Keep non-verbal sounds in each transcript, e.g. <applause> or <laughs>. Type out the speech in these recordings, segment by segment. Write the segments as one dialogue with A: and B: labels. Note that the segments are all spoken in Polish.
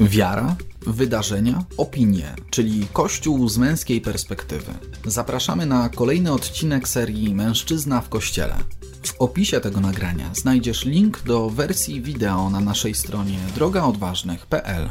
A: Wiara, wydarzenia, opinie, czyli Kościół z męskiej perspektywy. Zapraszamy na kolejny odcinek serii Mężczyzna w Kościele. W opisie tego nagrania znajdziesz link do wersji wideo na naszej stronie drogaodważnych.pl.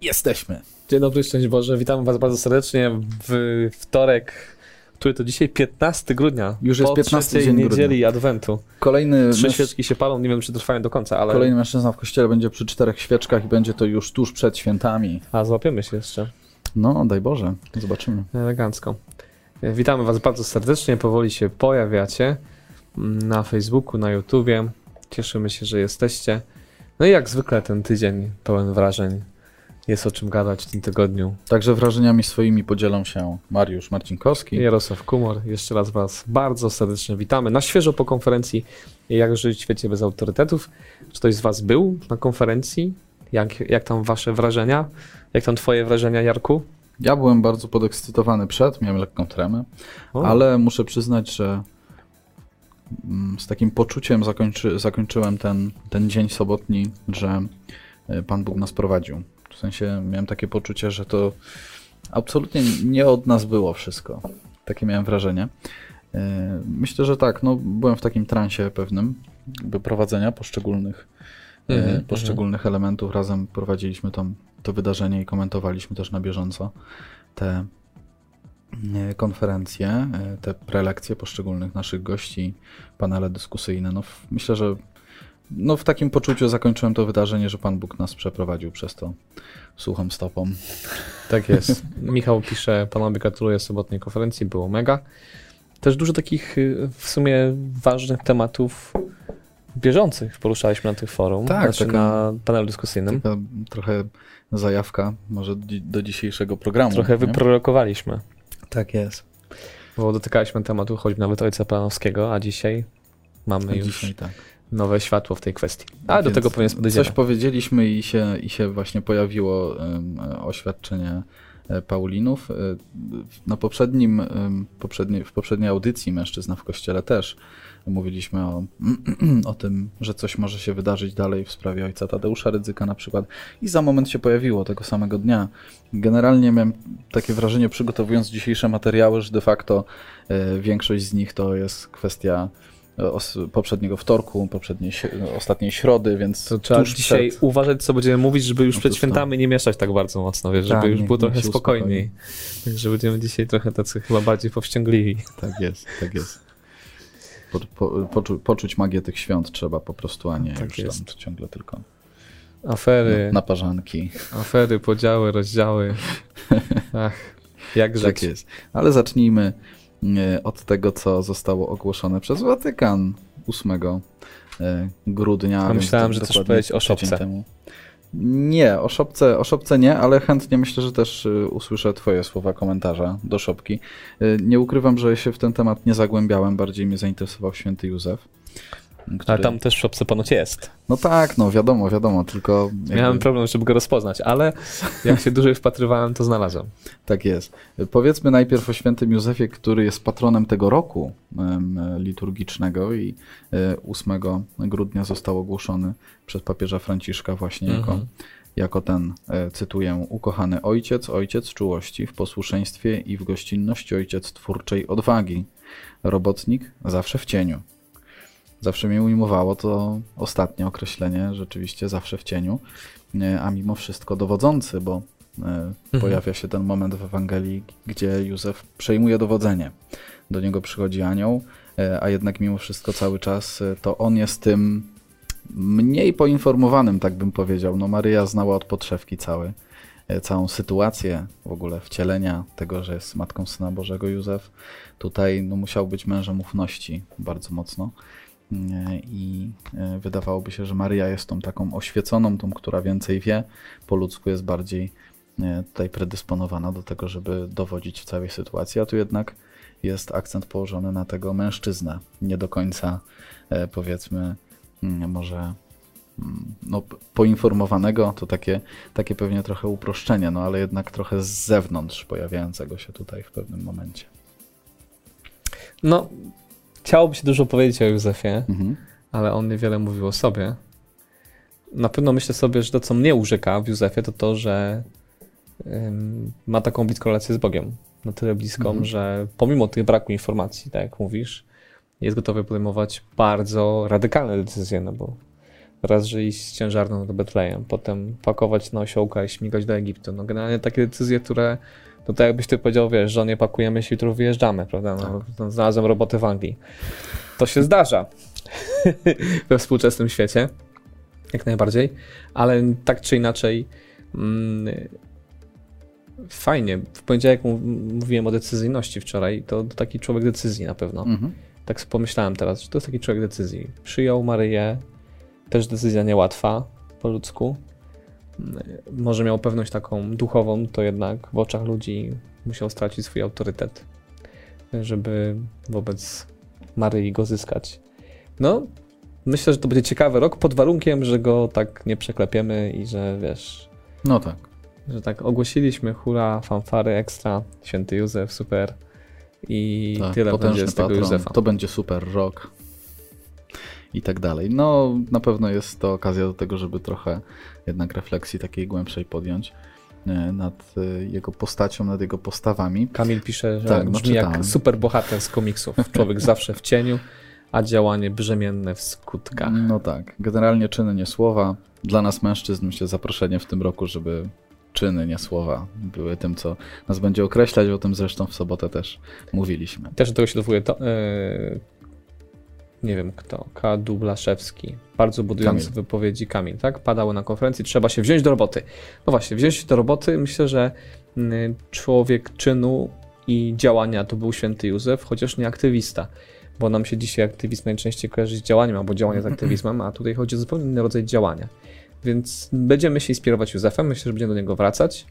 A: Jesteśmy.
B: Dzień dobry, szczęść Boże. Witam Was bardzo serdecznie w wtorek, który to dzisiaj 15 grudnia.
A: Już jest
B: po
A: 15
B: trzeciej
A: dzień
B: niedzieli
A: grudnia.
B: Adwentu.
A: Kolejny,
B: Trzy
A: męż-
B: świeczki się palą, nie wiem czy trwają do końca, ale
A: kolejny mężczyzna w kościele będzie przy czterech świeczkach i będzie to już tuż przed świętami.
B: a złapiemy się jeszcze
A: No, daj Boże, zobaczymy.
B: elegancko. Witamy Was bardzo serdecznie, powoli się pojawiacie na Facebooku, na YouTubie. Cieszymy się, że jesteście. No i jak zwykle ten tydzień pełen wrażeń. Jest o czym gadać w tym tygodniu.
A: Także wrażeniami swoimi podzielą się Mariusz Marcinkowski.
B: Jarosław Kumor, jeszcze raz Was bardzo serdecznie witamy. Na świeżo po konferencji Jak żyć w świecie bez autorytetów. Czy ktoś z Was był na konferencji? Jak, jak tam Wasze wrażenia? Jak tam Twoje wrażenia, Jarku?
A: Ja byłem bardzo podekscytowany przed, miałem lekką tremę,
B: O,
A: ale muszę przyznać, że mm, z takim poczuciem zakończy, zakończyłem ten, ten dzień sobotni, że e, Pan Bóg nas prowadził. W sensie miałem takie poczucie, że to absolutnie nie od nas było wszystko. Takie miałem wrażenie. E, Myślę, że tak, no, byłem w takim transie pewnym, jakby prowadzenia poszczególnych, e,
B: Mhm,
A: poszczególnych elementów. Razem prowadziliśmy tam to wydarzenie i komentowaliśmy też na bieżąco te e, konferencje, te prelekcje poszczególnych naszych gości, panele dyskusyjne. No, myślę, że no, w takim poczuciu zakończyłem to wydarzenie, że Pan Bóg nas przeprowadził przez to suchą stopą.
B: Tak jest. <laughs> Michał pisze, panowie gratuluję sobotniej konferencji, było mega. Też dużo takich y, w sumie ważnych tematów bieżących poruszaliśmy na tych forum,
A: Tak,
B: znaczy
A: taka-
B: na panelu dyskusyjnym.
A: Taka trochę zajawka może do, do dzisiejszego programu.
B: Trochę
A: nie?
B: wyprorokowaliśmy,
A: Tak jest.
B: bo dotykaliśmy tematu choćby nawet Ojca Planowskiego, a dzisiaj mamy
A: A
B: już
A: Dzisiaj tak.
B: Nowe światło w tej kwestii. Ale do tego pewnie podejdziemy.
A: Coś powiedzieliśmy i się, i się właśnie pojawiło em, oświadczenie e, Paulinów. E, Na poprzednim, poprzedniej, w poprzedniej audycji Mężczyzna w Kościele też mówiliśmy o, <clears throat> o tym, że coś może się wydarzyć dalej w sprawie ojca Tadeusza Rydzyka na przykład i za moment się pojawiło tego samego dnia. Generalnie miałem takie wrażenie przygotowując dzisiejsze materiały, że de facto e, większość z nich to jest kwestia poprzedniego wtorku, poprzedniej, ostatniej środy, więc
B: To trzeba
A: tuż
B: dzisiaj
A: przed...
B: uważać, co będziemy mówić, żeby już
A: No
B: przed
A: to-
B: świętami nie mieszać tak bardzo mocno, wiesz, żeby
A: Tak,
B: już było trochę spokojniej. Także będziemy dzisiaj trochę tacy chyba bardziej powściągliwi.
A: Tak jest, tak jest. Po, po, poczu, poczuć magię tych świąt trzeba po prostu, a nie
B: Tak
A: już
B: jest.
A: tam ciągle tylko
B: Afery,
A: naparzanki.
B: afery, podziały, rozdziały. <laughs> Ach, jak
A: Tak jest. Ale zacznijmy e, od tego, co zostało ogłoszone przez Watykan 8 e, grudnia.
B: A myślałem, że
A: dokładnie
B: powiedzieć o szopce.
A: temu. Nie, o szopce, o szopce nie, ale chętnie myślę, że też y, usłyszę Twoje słowa komentarza do szopki. Nie ukrywam, że się w ten temat nie zagłębiałem, bardziej mnie zainteresował święty Józef.
B: Ale
A: który-
B: tam też w szopce ponoć jest.
A: No tak, no wiadomo, wiadomo, tylko. jakby-
B: Miałem problem, żeby go rozpoznać, ale jak się dłużej wpatrywałem, to znalazłem.
A: Tak jest. Powiedzmy najpierw o świętym Józefie, który jest patronem tego roku liturgicznego i e, 8 grudnia został ogłoszony przez papieża Franciszka właśnie jako,
B: Mhm.
A: jako ten, e, cytuję, ukochany ojciec, ojciec czułości w posłuszeństwie i w gościnności, ojciec twórczej odwagi, robotnik zawsze w cieniu. Zawsze mnie ujmowało to ostatnie określenie, rzeczywiście zawsze w cieniu, e, a mimo wszystko dowodzący, bo e, pojawia się ten moment w Ewangelii, gdzie Józef przejmuje dowodzenie. Do niego przychodzi anioł, e, a jednak mimo wszystko cały czas to on jest tym mniej poinformowanym, tak bym powiedział. No Maryja znała od podszewki cały, całą sytuację w ogóle wcielenia tego, że jest matką Syna Bożego Józef. Tutaj no, musiał być mężem ufności bardzo mocno. I e, wydawałoby się, że Maryja jest tą taką oświeconą, tą, która więcej wie, po ludzku jest bardziej e, tutaj predysponowana do tego, żeby dowodzić w całej sytuacji, a tu jednak jest akcent położony na tego mężczyznę, nie do końca e, powiedzmy może no, poinformowanego, to takie, takie pewnie trochę uproszczenie, no ale jednak trochę z zewnątrz pojawiającego się tutaj w pewnym momencie.
B: No, chciałoby się dużo powiedzieć o Józefie,
A: Mhm.
B: ale on niewiele mówił o sobie. na pewno myślę sobie, że to, co mnie urzeka w Józefie, to to, że ma taką bliską relację z Bogiem. Na tyle bliską, mhm. że pomimo tych braku informacji, tak jak mówisz, jest gotowy podejmować bardzo radykalne decyzje, no bo raz, że iść ciężarną do Betlejem, potem pakować na osiołka i śmigać do Egiptu. No generalnie takie decyzje, które to tak jakbyś ty powiedział, wiesz, że nie pakujemy się, jutro wyjeżdżamy, prawda? No, tak. Znalazłem robotę w Anglii. To się zdarza <laughs> we współczesnym świecie, jak najbardziej, ale tak czy inaczej mm, fajnie. W poniedziałek mówiłem o decyzyjności wczoraj, to, to taki człowiek decyzji na pewno. Mhm. Tak pomyślałem teraz, że to jest taki człowiek decyzji. Przyjął Maryję, też decyzja niełatwa po ludzku. Może miał pewność taką duchową, to jednak w oczach ludzi musiał stracić swój autorytet, żeby wobec Maryi go zyskać. No, myślę, że to będzie ciekawy rok pod warunkiem, że go tak nie przeklepiemy i że wiesz.
A: No tak.
B: Że tak ogłosiliśmy, hura, fanfary, ekstra, święty Józef, super. I tak, tyle będzie z tego patron. Józefa.
A: To będzie super rok i tak dalej. No, na pewno jest to okazja do tego, żeby trochę jednak refleksji takiej głębszej podjąć e, nad e, jego postacią, nad jego postawami.
B: Kamil pisze, że tak, no, brzmi jak super bohater z komiksów. Człowiek <laughs> zawsze w cieniu, a działanie brzemienne w skutkach.
A: No tak. Generalnie czyny, nie słowa. Dla nas mężczyzn myślę zaproszenie w tym roku, żeby czyny, nie słowa były tym, co nas będzie określać. O tym zresztą w sobotę też mówiliśmy.
B: Też do tego się dowołuje to, yy, nie wiem kto, K. Dublaszewski, bardzo budujący Kamil. wypowiedzi Kamil, tak? Padały na konferencji, trzeba się wziąć do roboty. No właśnie, wziąć się do roboty, myślę, że mm, człowiek czynu i działania to był święty Józef, chociaż nie aktywista, bo nam się dzisiaj aktywizm najczęściej kojarzy z działaniem albo działanie z aktywizmem, a tutaj chodzi o zupełnie inny rodzaj działania. Więc będziemy się inspirować Józefem, myślę, że będziemy do niego wracać.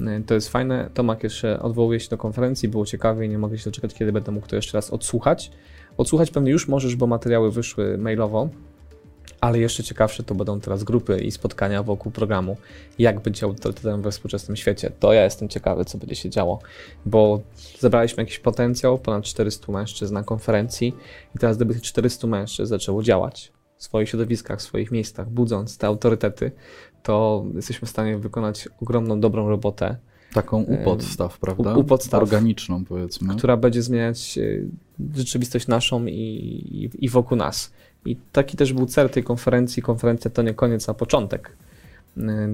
B: Y, to jest fajne. Tomak jeszcze odwołuje się do konferencji, było ciekawe i nie mogę się doczekać, kiedy będę mógł to jeszcze raz odsłuchać. Odsłuchać pewnie już możesz, bo materiały wyszły mailowo, ale jeszcze ciekawsze to będą teraz grupy i spotkania wokół programu, jak być autorytetem we współczesnym świecie. To ja jestem ciekawy, co będzie się działo, bo zebraliśmy jakiś potencjał, ponad 400 mężczyzn na konferencji i teraz gdyby tych 400 mężczyzn zaczęło działać w swoich środowiskach, w swoich miejscach, budząc te autorytety, to jesteśmy w stanie wykonać ogromną, dobrą robotę
A: Taką u podstaw, prawda? U, podstaw. Organiczną, powiedzmy.
B: Która będzie zmieniać e, rzeczywistość naszą i, i, i wokół nas. I taki też był cel tej konferencji. Konferencja to nie koniec, a początek.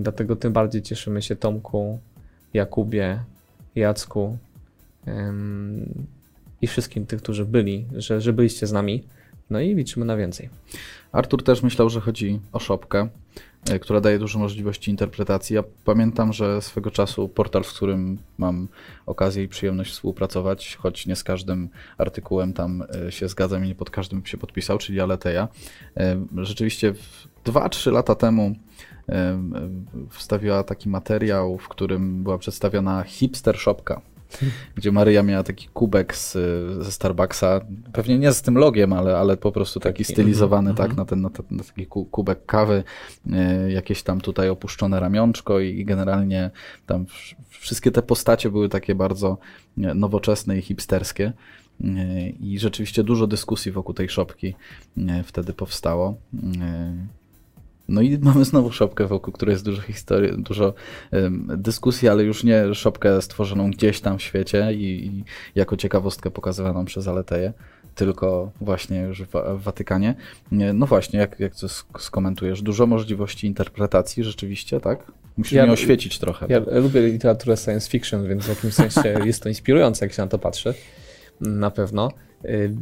B: Dlatego tym bardziej cieszymy się Tomku, Jakubie, Jacku i wszystkim tych, którzy byli, że, że byliście z nami. No i liczymy na więcej.
A: Artur też myślał, że chodzi o szopkę. E, która daje dużo możliwości interpretacji. Ja pamiętam, że swego czasu portal, w którym mam okazję i przyjemność współpracować, choć nie z każdym artykułem tam e, się zgadzam i nie pod każdym się podpisał, czyli Aleteja, e, rzeczywiście 2-3 lata temu wstawiła taki materiał, w którym była przedstawiona hipster shopka gdzie Maryja miała taki kubek z, ze Starbucksa, pewnie nie z tym logiem, ale, ale po prostu taki, taki stylizowany mm, tak, mm. na, ten, na, na taki kubek kawy, e, jakieś tam tutaj opuszczone ramionczko i, i generalnie tam wszystkie te postacie były takie bardzo e, nowoczesne i hipsterskie. E, I rzeczywiście dużo dyskusji wokół tej szopki wtedy powstało. No i mamy znowu szopkę, wokół której jest dużo historii, dużo um, dyskusji, ale już nie szopkę stworzoną gdzieś tam w świecie i, i jako ciekawostkę pokazywaną przez Aleteję, tylko właśnie już w, w Watykanie. No właśnie, jak, jak to skomentujesz? Dużo możliwości interpretacji rzeczywiście, tak? Musisz ja, mnie oświecić trochę.
B: Ja bo... lubię literaturę science fiction, więc w jakimś sensie <laughs> jest to inspirujące, jak się na to patrzy. Na pewno. Y,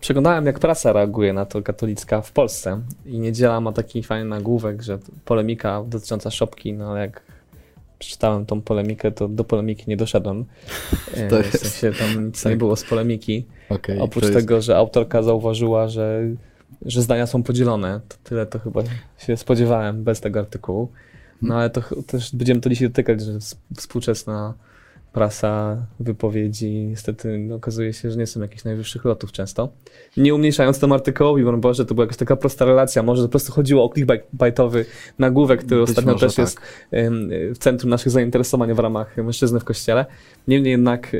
B: przeglądałem, jak prasa reaguje na to katolicka w Polsce i Niedziela ma taki fajny nagłówek, że polemika dotycząca szopki, no ale jak przeczytałem tą polemikę, to do polemiki nie doszedłem. <laughs> Y, to w sensie tam nic tak. nie było z polemiki. Okay, Oprócz jest... tego, że autorka zauważyła, że, że zdania są podzielone. To tyle to chyba się spodziewałem bez tego artykułu. No ale to też będziemy to dzisiaj dotykać, że współczesna prasa, wypowiedzi, niestety no, okazuje się, że nie są jakichś najwyższych lotów często. Nie umniejszając temu artykułowi, bo Boże, to była jakaś taka prosta relacja, może po prostu chodziło o clickbaitowy nagłówek, który Być ostatnio też tak. jest w centrum naszych zainteresowań w ramach mężczyzny w kościele. Niemniej jednak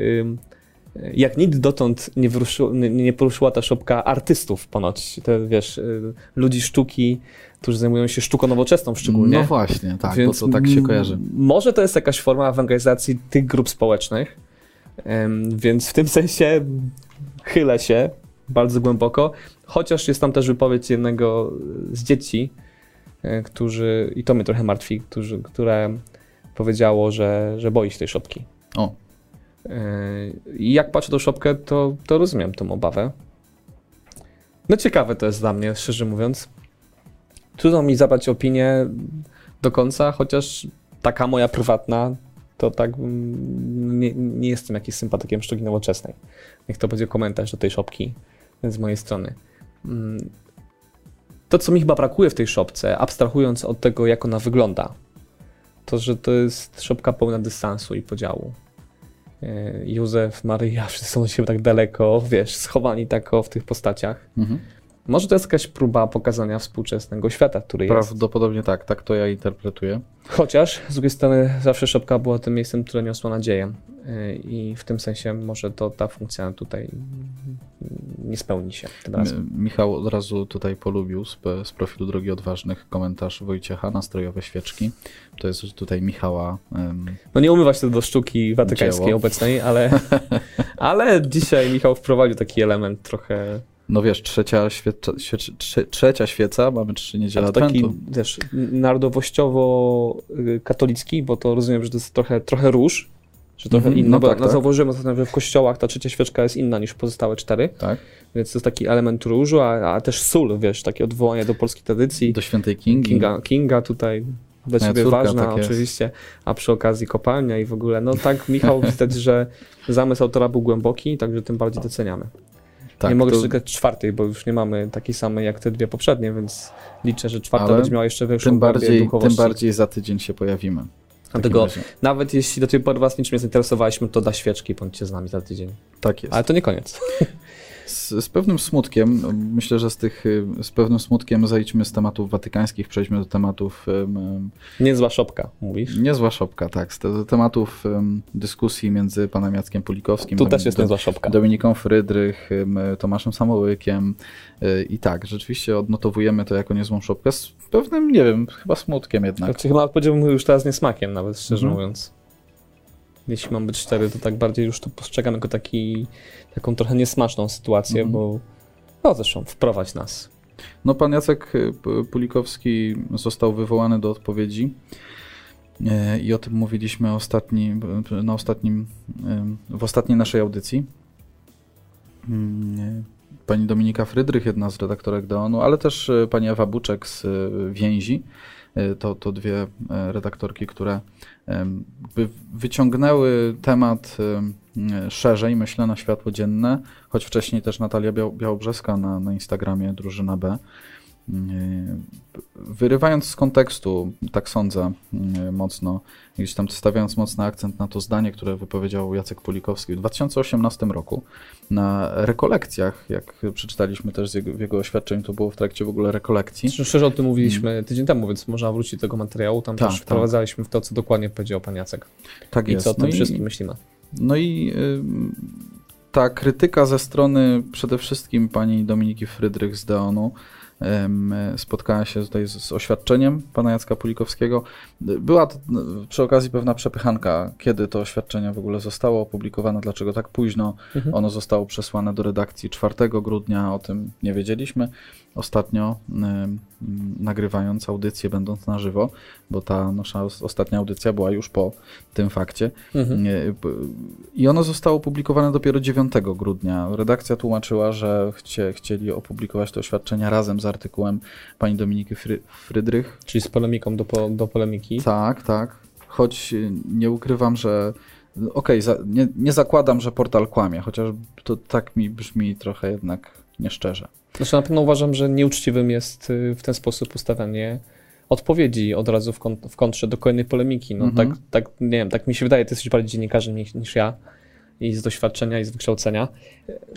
B: jak nigdy dotąd nie, wyruszyło, nie, nie poruszyła ta szopka artystów ponoć, te, wiesz, y, ludzi sztuki, którzy zajmują się sztuką nowoczesną szczególnie.
A: No właśnie, tak, Więc bo to tak się kojarzy.
B: Może to jest jakaś forma ewangelizacji tych grup społecznych, więc w tym sensie chylę się bardzo głęboko, chociaż jest tam też wypowiedź jednego z dzieci, e, którzy, i to mnie trochę martwi, którzy, które powiedziało, że, że boi się tej szopki.
A: O.
B: I jak patrzę tą szopkę, to, to rozumiem tą obawę. No ciekawe to jest dla mnie, szczerze mówiąc. Trudno mi zabrać opinię do końca, chociaż taka moja prywatna, to tak nie, nie jestem jakimś sympatykiem sztuki nowoczesnej. Niech to będzie komentarz do tej szopki z mojej strony. Mm. To, co mi chyba brakuje w tej szopce, abstrahując od tego, jak ona wygląda, to, że to jest szopka pełna dystansu i podziału. Józef, Maryja, wszyscy są się tak daleko, wiesz, schowani tak w tych postaciach. Mhm. Może to jest jakaś próba pokazania współczesnego świata, który
A: jest. Prawdopodobnie tak, tak to ja interpretuję.
B: Chociaż z drugiej strony zawsze szopka była tym miejscem, które niosło nadzieję. Y, I w tym sensie może to ta funkcja tutaj nie spełni się tym razem.
A: Michał od razu tutaj polubił z, z profilu Drogi Odważnych komentarz Wojciecha, nastrojowe świeczki. To jest tutaj Michała. Um,
B: no nie umywać się do sztuki watykańskiej dzieło. obecnej, ale, <laughs> ale dzisiaj Michał wprowadził taki element trochę
A: no wiesz, trzecia, świeca, trzecia świeca, mamy trzy niedziele
B: taki, wiesz, narodowościowo-katolicki, bo to rozumiem, że to jest trochę, trochę róż, że trochę mm -hmm, inny, no bo tak, tak. zauważyłem że w kościołach ta trzecia świeczka jest inna niż pozostałe cztery.
A: Tak.
B: Więc to jest taki element różu, a, a też sól, wiesz, takie odwołanie do polskiej tradycji.
A: Do świętej Kingi.
B: Kinga, Kinga tutaj dla Moja ciebie ważna tak oczywiście, a przy okazji kopalnia i w ogóle. No tak, Michał, <laughs> widać, że zamysł autora był głęboki, także tym bardziej doceniamy. Tak, nie mogę to... czwartej, bo już nie mamy takiej samej jak te dwie poprzednie, więc liczę, że czwarta Ale będzie miała jeszcze większą
A: tym bardziej, Tym bardziej za tydzień się pojawimy.
B: Dlatego nawet jeśli do tej pory was niczym nie zainteresowaliśmy, to da świeczki, bądźcie z nami za tydzień.
A: Tak jest.
B: Ale to nie koniec. <laughs>
A: Z, z, pewnym smutkiem, myślę, że z tych, z pewnym smutkiem zejdźmy z tematów watykańskich, przejdźmy do tematów... Um,
B: Niezła szopka, mówisz?
A: Niezła szopka, tak. Z do tematów um, dyskusji między panem Jackiem Pulikowskim,
B: tu też jest niezła szopka.
A: Dominiką Frydrych, um, Tomaszem Samołykiem y, i tak, rzeczywiście odnotowujemy to jako niezłą szopkę z pewnym, nie wiem, chyba smutkiem jednak.
B: Znaczy, chyba powiedziałbym już teraz niesmakiem nawet, szczerze mhm. mówiąc jeśli mam być cztery, to tak bardziej już to postrzegam jako taki, taką trochę niesmaczną sytuację, mm -hmm. bo no zresztą wprowadź nas.
A: No pan Jacek y, Pulikowski został wywołany do odpowiedzi y, i o tym mówiliśmy ostatni, na ostatnim, y, w ostatniej naszej audycji. Pani Dominika Frydrych, jedna z redaktorek Deonu, ale też pani Ewa Buczek z Więzi. To, to dwie redaktorki, które by wyciągnęły temat szerzej, myślę, na światło dzienne, choć wcześniej też Natalia Białobrzeska na, na Instagramie Drużyna B. Wyrywając z kontekstu, tak sądzę mocno, gdzieś tam stawiając mocny akcent na to zdanie, które wypowiedział Jacek Pulikowski w 2018 roku na rekolekcjach, jak przeczytaliśmy też z jego, w jego oświadczeniu, to było w trakcie w ogóle rekolekcji.
B: Szczerze o tym mówiliśmy mm. tydzień temu, więc można wrócić do tego materiału, tam tak, też tak. wprowadzaliśmy w to, co dokładnie powiedział pan Jacek.
A: Tak
B: I
A: jest.
B: co o tym no wszystkim i, myślimy.
A: No i y, ta krytyka ze strony przede wszystkim pani Dominiki Frydrych z Deonu, spotkała się tutaj z, oświadczeniem pana Jacka Pulikowskiego. Była to przy okazji pewna przepychanka, kiedy to oświadczenie w ogóle zostało opublikowane, dlaczego tak późno. Mhm. Ono zostało przesłane do redakcji 4 grudnia, o tym nie wiedzieliśmy ostatnio nagrywając audycję, będąc na żywo, bo ta nasza ostatnia audycja była już po tym fakcie. Mhm. I ono zostało opublikowane dopiero 9 grudnia. Redakcja tłumaczyła, że chcie, chcieli opublikować to oświadczenia razem z artykułem pani Dominiki Fry Frydrych.
B: Czyli z polemiką do, po, do polemiki.
A: Tak, tak. Choć nie ukrywam, że okej, okay, nie, nie zakładam, że portal kłamie, chociaż to tak mi brzmi trochę jednak nieszczerze.
B: Znaczy na pewno uważam, że nieuczciwym jest y, w ten sposób ustawianie odpowiedzi od razu w, kont w kontrze do kolejnej polemiki. No mhm. tak, tak, nie wiem, tak mi się wydaje, ty jesteś bardziej dziennikarzem niż, niż ja i z doświadczenia i z wykształcenia,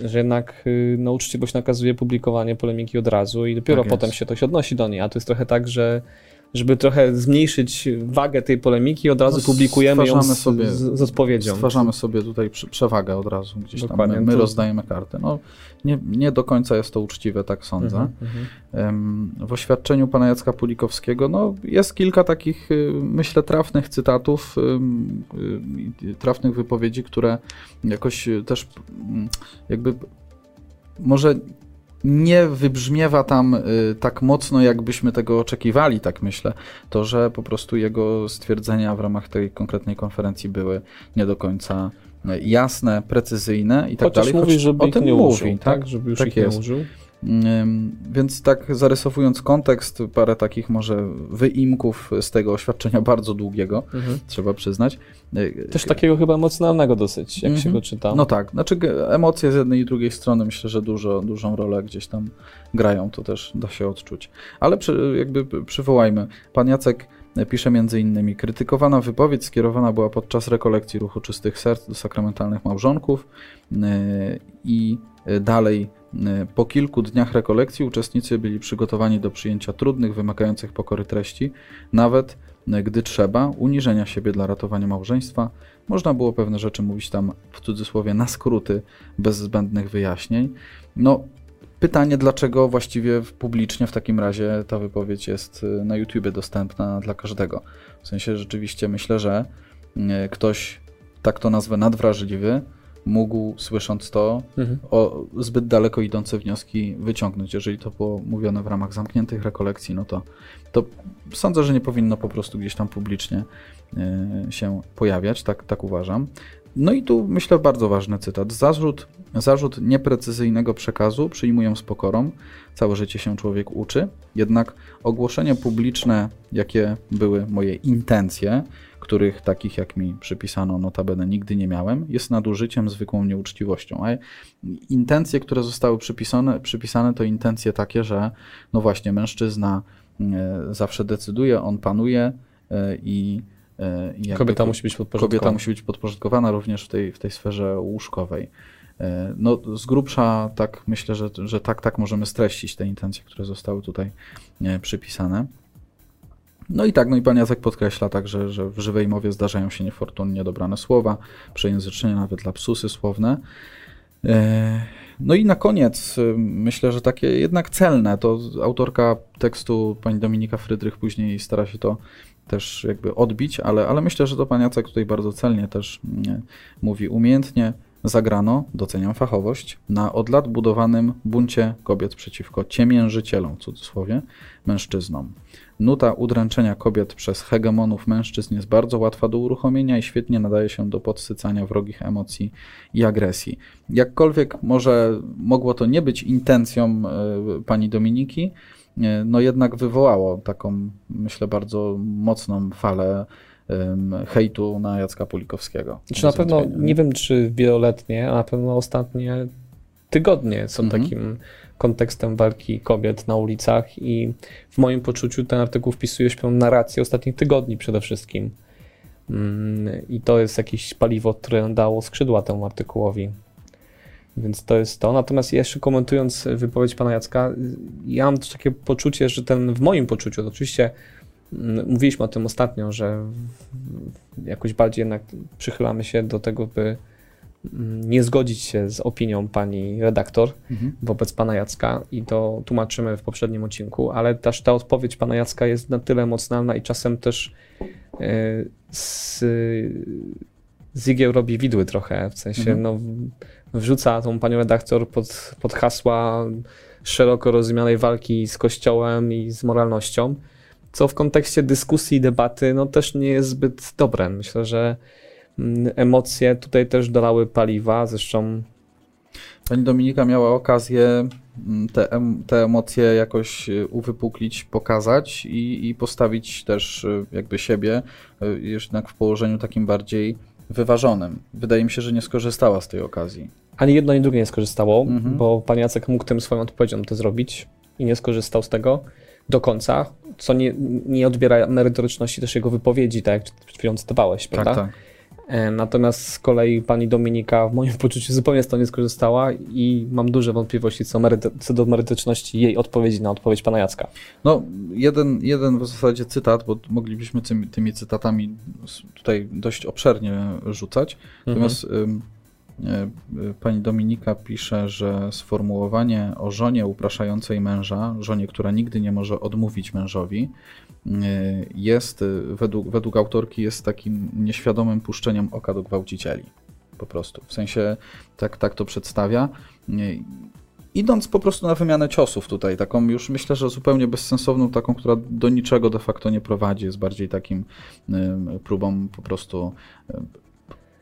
B: że jednak y, no, uczciwość nakazuje publikowanie polemiki od razu i dopiero tak potem się to się odnosi do niej, a to jest trochę tak, że żeby trochę zmniejszyć wagę tej polemiki, od razu
A: No,
B: publikujemy ją z,
A: sobie-
B: z, z odpowiedzią.
A: Stwarzamy sobie tutaj przewagę od razu, gdzieś tam
B: Dokładnie,
A: my, my
B: to-
A: rozdajemy karty. No, nie, nie do końca jest to uczciwe, tak sądzę.
B: Mhm, mhm.
A: W oświadczeniu pana Jacka Pulikowskiego no, jest kilka takich, y, myślę, trafnych cytatów, y, trafnych wypowiedzi, które jakoś y, też mm, jakby może nie wybrzmiewa tam y, tak mocno, jakbyśmy tego oczekiwali, tak myślę. To, że po prostu jego stwierdzenia w ramach tej konkretnej konferencji były nie do końca y, jasne, precyzyjne i tak
B: Chociaż
A: dalej.
B: mówi,
A: choć
B: żeby
A: o tym
B: nie
A: mówi,
B: użył,
A: tak?
B: tak? Żeby już
A: Tak
B: ich
A: jest.
B: nie użył.
A: Więc tak zarysowując kontekst, parę takich może wyimków z tego oświadczenia <laughs> bardzo długiego,
B: Mhm.
A: trzeba przyznać. Y,
B: Też takiego chyba emocjonalnego dosyć, jak się
A: Mhm.
B: go czyta.
A: No tak, znaczy emocje z jednej i drugiej strony myślę, że dużo, dużą rolę gdzieś tam grają, to też da się odczuć. Ale przy, jakby przywołajmy, pan Jacek pisze między innymi, krytykowana wypowiedź skierowana była podczas rekolekcji Ruchu Czystych Serc do sakramentalnych małżonków yy, i yy, dalej po kilku dniach rekolekcji uczestnicy byli przygotowani do przyjęcia trudnych, wymagających pokory treści, nawet yy, gdy trzeba, uniżenia siebie dla ratowania małżeństwa, można było pewne rzeczy mówić tam w cudzysłowie na skróty, bez zbędnych wyjaśnień. No, pytanie, dlaczego właściwie publicznie w takim razie ta wypowiedź jest y, na YouTubie dostępna dla każdego. W sensie rzeczywiście myślę, że ktoś, tak to nazwę, nadwrażliwy, mógł słysząc to
B: Mhm.
A: o zbyt daleko idące wnioski wyciągnąć. Jeżeli to było mówione w ramach zamkniętych rekolekcji, no to, to sądzę, że nie powinno po prostu gdzieś tam publicznie y, się pojawiać, tak, tak uważam. No i tu myślę bardzo ważny cytat. Zarzut, zarzut nieprecyzyjnego przekazu przyjmuję z pokorą. Całe życie się człowiek uczy. Jednak ogłoszenie publiczne, jakie były moje intencje, których takich jak mi przypisano notabene nigdy nie miałem, jest nadużyciem, zwykłą nieuczciwością. A intencje, które zostały przypisane, przypisane to intencje takie, że no właśnie mężczyzna e, zawsze decyduje, on panuje e, i e,
B: Kobieta
A: ko-
B: musi być.
A: Kobieta musi być podporządkowana również w tej, w tej sferze łóżkowej. No, z grubsza tak myślę, że, że tak, tak możemy streścić te intencje, które zostały tutaj przypisane. No i tak, no i pan Jacek podkreśla także, że w żywej mowie zdarzają się niefortunnie dobrane słowa, przejęzyczenia, nawet lapsusy słowne. E, No i na koniec y, myślę, że takie jednak celne, to autorka tekstu pani Dominika Frydrych później stara się to też jakby odbić, ale, ale myślę, że to pan Jacek tutaj bardzo celnie też mm, mówi umiejętnie zagrano, doceniam fachowość, na od lat budowanym buncie kobiet przeciwko ciemiężycielom, w cudzysłowie, mężczyznom. Nuta udręczenia kobiet przez hegemonów mężczyzn jest bardzo łatwa do uruchomienia i świetnie nadaje się do podsycania wrogich emocji i agresji. Jakkolwiek może mogło to nie być intencją e, pani Dominiki, e, no jednak wywołało taką, myślę, bardzo mocną falę hejtu na Jacka Pulikowskiego.
B: Znaczy na pewno, nie wiem czy wieloletnie, a na pewno ostatnie tygodnie są
A: Mhm.
B: takim kontekstem walki kobiet na ulicach i w moim poczuciu ten artykuł wpisuje się w narrację ostatnich tygodni przede wszystkim. Mm, I to jest jakieś paliwo, które dało skrzydła temu artykułowi. Więc to jest to. Natomiast jeszcze komentując wypowiedź pana Jacka, ja mam takie poczucie, że ten w moim poczuciu, to oczywiście mm, mówiliśmy o tym ostatnio, że jakoś bardziej jednak przychylamy się do tego, by nie zgodzić się z opinią pani redaktor
A: Mhm.
B: wobec pana Jacka i to tłumaczymy w poprzednim odcinku, ale też ta odpowiedź pana Jacka jest na tyle emocjonalna i czasem też e, z, z igieł robi widły trochę, w sensie
A: Mhm.
B: no, wrzuca tą panią redaktor pod, pod hasła szeroko rozumianej walki z kościołem i z moralnością, co w kontekście dyskusji i debaty no też nie jest zbyt dobre. Myślę, że emocje tutaj też dolały paliwa, zresztą
A: Pani Dominika miała okazję mm, te, te emocje jakoś y, uwypuklić, pokazać i, i postawić też y, jakby siebie y, jednak w położeniu takim bardziej wyważonym. Wydaje mi się, że nie skorzystała z tej okazji.
B: Ani jedno, ani drugie nie skorzystało,
A: Mhm.
B: bo pan Jacek mógł tym swoją odpowiedzią to zrobić i nie skorzystał z tego do końca, co nie, nie odbiera merytoryczności też jego wypowiedzi, tak jak przed chwilą cytowałeś, prawda?
A: Tak, tak.
B: E, natomiast z kolei pani Dominika w moim <laughs> poczuciu zupełnie z tego nie skorzystała i mam duże wątpliwości co, meryty, co do merytoryczności jej odpowiedzi na odpowiedź pana Jacka.
A: No, jeden, jeden w zasadzie cytat, bo moglibyśmy tymi, tymi cytatami tutaj dość obszernie rzucać. Natomiast mhm. pani Dominika pisze, że sformułowanie o żonie upraszającej męża, żonie, która nigdy nie może odmówić mężowi, jest według, według autorki jest takim nieświadomym puszczeniem oka do gwałcicieli. Po prostu. W sensie tak, tak to przedstawia. Idąc po prostu na wymianę ciosów tutaj, taką już myślę, że zupełnie bezsensowną, taką, która do niczego de facto nie prowadzi, jest bardziej takim próbą po prostu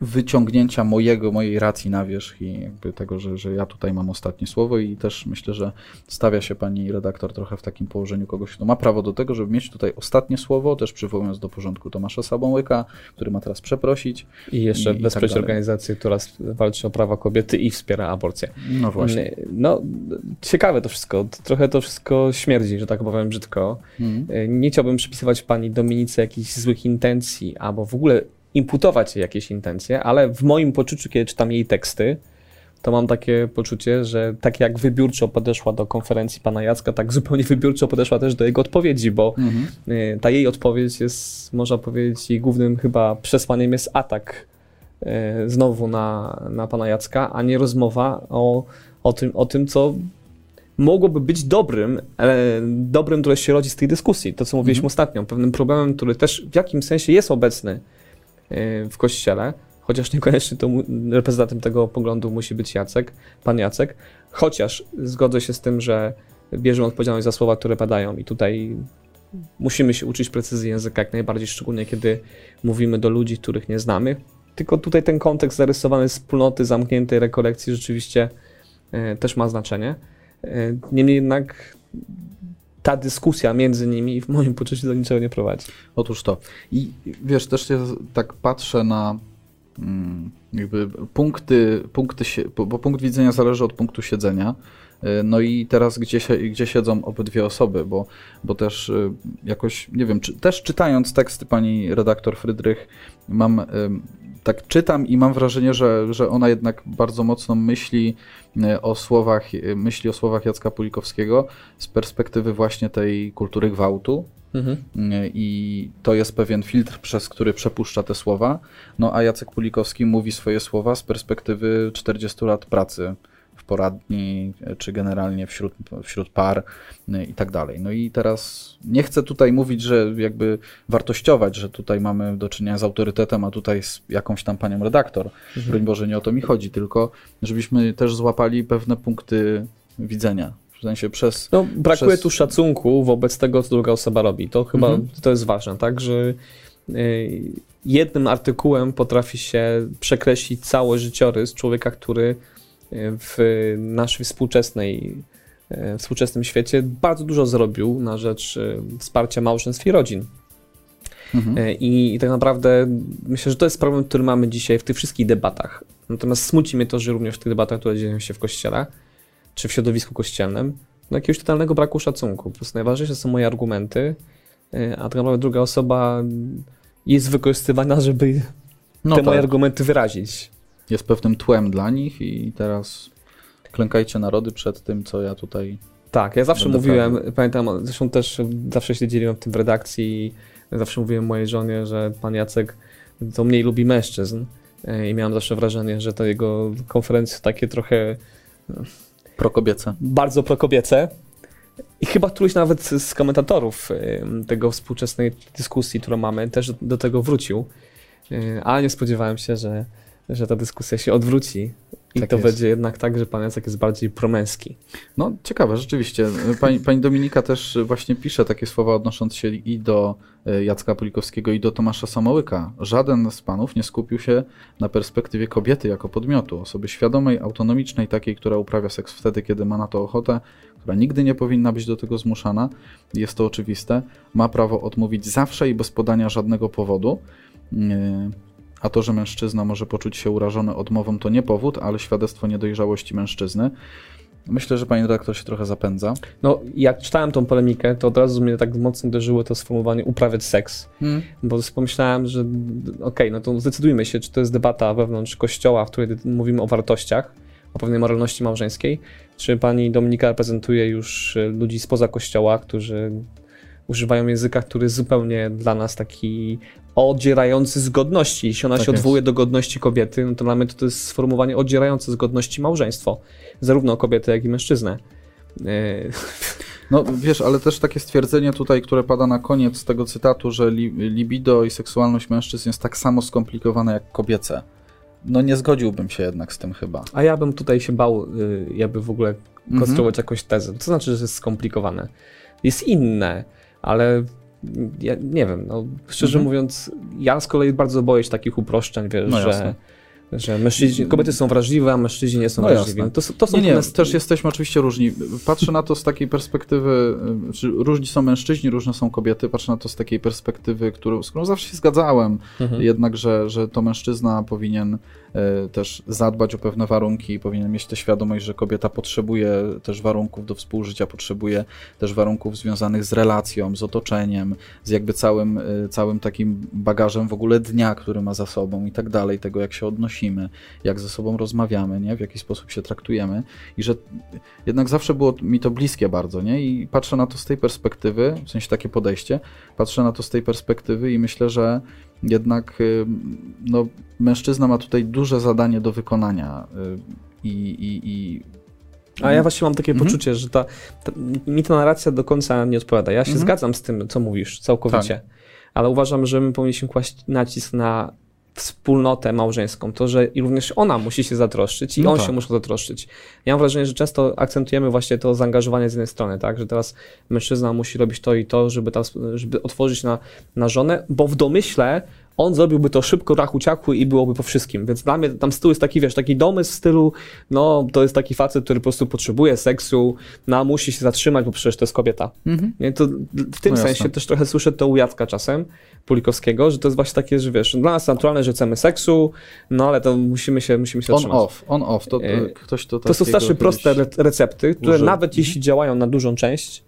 A: wyciągnięcia mojego, mojej racji na wierzch i jakby tego, że, że ja tutaj mam ostatnie słowo i też myślę, że stawia się pani redaktor trochę w takim położeniu kogoś, kto ma prawo do tego, żeby mieć tutaj ostatnie słowo, też przywołując do porządku Tomasza Sabonłyka, który ma teraz przeprosić.
B: I jeszcze i, wesprzeć tak organizację, która walczy o prawa kobiety i wspiera aborcję.
A: No właśnie.
B: No, ciekawe to wszystko. Trochę to wszystko śmierdzi, że tak powiem brzydko. Mhm. Nie chciałbym przypisywać pani Dominice jakichś złych intencji, albo w ogóle imputować jej jakieś intencje, ale w moim poczuciu, kiedy czytam jej teksty, to mam takie poczucie, że tak jak wybiórczo podeszła do konferencji pana Jacka, tak zupełnie wybiórczo podeszła też do jego odpowiedzi, bo mhm. Y, ta jej odpowiedź jest, można powiedzieć, jej głównym chyba przesłaniem jest atak y, znowu na, na pana Jacka, a nie rozmowa o, o, tym, o tym, co mogłoby być dobrym, dobrym, które się rodzi z tej dyskusji. To, co mówiliśmy mhm. ostatnio, pewnym problemem, który też w jakimś sensie jest obecny w kościele, chociaż <laughs> niekoniecznie to reprezentantem tego poglądu musi być Jacek, pan Jacek, chociaż zgodzę się z tym, że bierzemy odpowiedzialność za słowa, które padają i tutaj musimy się uczyć precyzji języka jak najbardziej, szczególnie kiedy mówimy do ludzi, których nie znamy. Tylko tutaj ten kontekst zarysowany wspólnoty, zamkniętej rekolekcji rzeczywiście y, też ma znaczenie. Y, niemniej jednak ta dyskusja między nimi w moim poczuciu do niczego nie prowadzi.
A: Otóż to. I wiesz, też się tak patrzę na mm, jakby punkty, punkty bo, bo punkt widzenia zależy od punktu siedzenia. Y, no i teraz gdzie, gdzie siedzą obydwie osoby, bo, bo też y, jakoś, nie wiem, czy, też czytając teksty pani redaktor Frydrych, mam tak czytam i mam wrażenie, że, że ona jednak bardzo mocno myśli o słowach, myśli o słowach Jacka Pulikowskiego z perspektywy właśnie tej kultury gwałtu. Mhm. I to jest pewien filtr, przez który przepuszcza te słowa. No a Jacek Pulikowski mówi swoje słowa z perspektywy 40 lat pracy poradni, czy generalnie wśród, wśród par y, i tak dalej. No i teraz nie chcę tutaj mówić, że jakby wartościować, że tutaj mamy do czynienia z autorytetem, a tutaj z jakąś tam panią redaktor. Mhm. Broń Boże, nie o to mi chodzi, tylko żebyśmy też złapali pewne punkty widzenia. W sensie przez.
B: No, brakuje przez... tu szacunku wobec tego, co druga osoba robi. To chyba mhm. to jest ważne, tak? Że y, jednym artykułem potrafi się przekreślić cały życiorys człowieka, który w naszej współczesnej, e, współczesnym świecie bardzo dużo zrobił na rzecz e, wsparcia małżeństw i rodzin. Mhm. E, I, I, tak naprawdę myślę, że to jest problem, który mamy dzisiaj w tych wszystkich debatach. Natomiast smuci mnie to, że również w tych debatach, które dzieją się w kościele, czy w środowisku kościelnym, no jakiegoś totalnego braku szacunku. Po prostu najważniejsze są moje argumenty, a tak naprawdę druga osoba jest wykorzystywana, żeby no te tak. moje argumenty wyrazić
A: jest pewnym tłem dla nich i teraz klękajcie narody przed tym, co ja tutaj.
B: Tak, ja zawsze mówiłem, prawie. pamiętam, zresztą też zawsze się dzieliłem w tym w redakcji i zawsze mówiłem mojej żonie, że pan Jacek to mniej lubi mężczyzn e, i miałem zawsze wrażenie, że to jego konferencje takie trochę
A: no, prokobiece.
B: Bardzo prokobiece. I chyba któryś nawet z komentatorów e, tego współczesnej dyskusji, którą mamy, też do tego wrócił. E, ale nie spodziewałem się, że że ta dyskusja się odwróci i tak to jest. będzie jednak tak, że pan Jacek jest bardziej promęski.
A: No ciekawe, rzeczywiście. Pani, pani Dominika też właśnie pisze takie słowa odnoszące się i do e, Jacka Pulikowskiego i do Tomasza Samołyka. Żaden z panów nie skupił się na perspektywie kobiety jako podmiotu, osoby świadomej, autonomicznej, takiej, która uprawia seks wtedy, kiedy ma na to ochotę, która nigdy nie powinna być do tego zmuszana, jest to oczywiste, ma prawo odmówić zawsze i bez podania żadnego powodu. E, a to, że mężczyzna może poczuć się urażony odmową, to nie powód, ale świadectwo niedojrzałości mężczyzny. Myślę, że pani redaktor się trochę zapędza.
B: No, jak czytałem tą polemikę, to od razu mnie tak mocno uderzyło to sformułowanie uprawiać seks.
A: Hmm.
B: Bo pomyślałem, że okej, no to zdecydujmy się, czy to jest debata wewnątrz kościoła, w której mówimy o wartościach, o pewnej moralności małżeńskiej, czy pani Dominika reprezentuje już y, ludzi spoza kościoła, którzy używają języka, który jest zupełnie dla nas taki odzierający z godności. Jeśli ona
A: Tak
B: się
A: jest.
B: odwołuje do godności kobiety, no to dla mnie to, to jest sformułowanie odzierające z godności małżeństwo. Zarówno kobiety, jak i mężczyznę. Yy, <laughs>
A: No wiesz, ale też takie stwierdzenie tutaj, które pada na koniec tego cytatu, że li, libido i seksualność mężczyzn jest tak samo skomplikowane jak kobiece. No nie zgodziłbym się jednak z tym chyba.
B: A ja bym tutaj się bał, y, jakby w ogóle
A: Mhm.
B: konstruować jakąś tezę. To znaczy, że jest skomplikowane. Jest inne, ale ja nie wiem, no, szczerze
A: Mhm.
B: mówiąc, ja z kolei bardzo boję się takich uproszczeń, wiesz,
A: No
B: że, że mężczyźni, kobiety są wrażliwe, a mężczyźni nie są
A: No
B: wrażliwi. to, to są
A: Nie, nie, też jesteśmy oczywiście różni. Patrzę na to z takiej perspektywy, y, czy różni są mężczyźni, różne są kobiety. Patrzę na to z takiej perspektywy, którą, z którą zawsze się zgadzałem,
B: Mhm.
A: jednak, że, że to mężczyzna powinien też zadbać o pewne warunki, powinien mieć tę świadomość, że kobieta potrzebuje też warunków do współżycia, potrzebuje też warunków związanych z relacją, z otoczeniem, z jakby całym, y, całym takim bagażem w ogóle dnia, który ma za sobą i tak dalej, tego jak się odnosimy, jak ze sobą rozmawiamy, nie? w jaki sposób się traktujemy i że jednak zawsze było mi to bliskie bardzo, nie? I patrzę na to z tej perspektywy, w sensie takie podejście, patrzę na to z tej perspektywy i myślę, że jednak y, no, mężczyzna ma tutaj duże zadanie do wykonania y, i, i, i
B: A ja właśnie mam takie
A: Mhm.
B: poczucie, że ta, ta, mi ta narracja do końca nie odpowiada. Ja się
A: Mhm.
B: zgadzam z tym, co mówisz, całkowicie. Ale uważam, że my powinniśmy kłaść nacisk na wspólnotę małżeńską. To, że i również ona musi się zatroszczyć i
A: No
B: on
A: tak.
B: się musi zatroszczyć. Ja mam wrażenie, że często akcentujemy właśnie to zaangażowanie z jednej strony, tak? Że teraz mężczyzna musi robić to i to, żeby, ta, żeby otworzyć na, na żonę, bo w domyśle on zrobiłby to szybko, rachu ciachu i byłoby po wszystkim. Więc dla mnie tam tyłu jest taki, wiesz, taki domysł w stylu, no to jest taki facet, który po prostu potrzebuje seksu, no a musi się zatrzymać, bo przecież to jest kobieta.
A: Mhm.
B: Nie, to w tym
A: No
B: sensie też trochę słyszę to u Jacka czasem, Pulikowskiego, że to jest właśnie takie, że wiesz, dla nas naturalne, że chcemy seksu, no ale to musimy się, musimy się
A: On
B: zatrzymać.
A: off, on off, to, to
B: E,
A: ktoś to
B: To są strasznie proste re- recepty, które
A: użył.
B: nawet
A: Mhm.
B: jeśli działają na dużą część,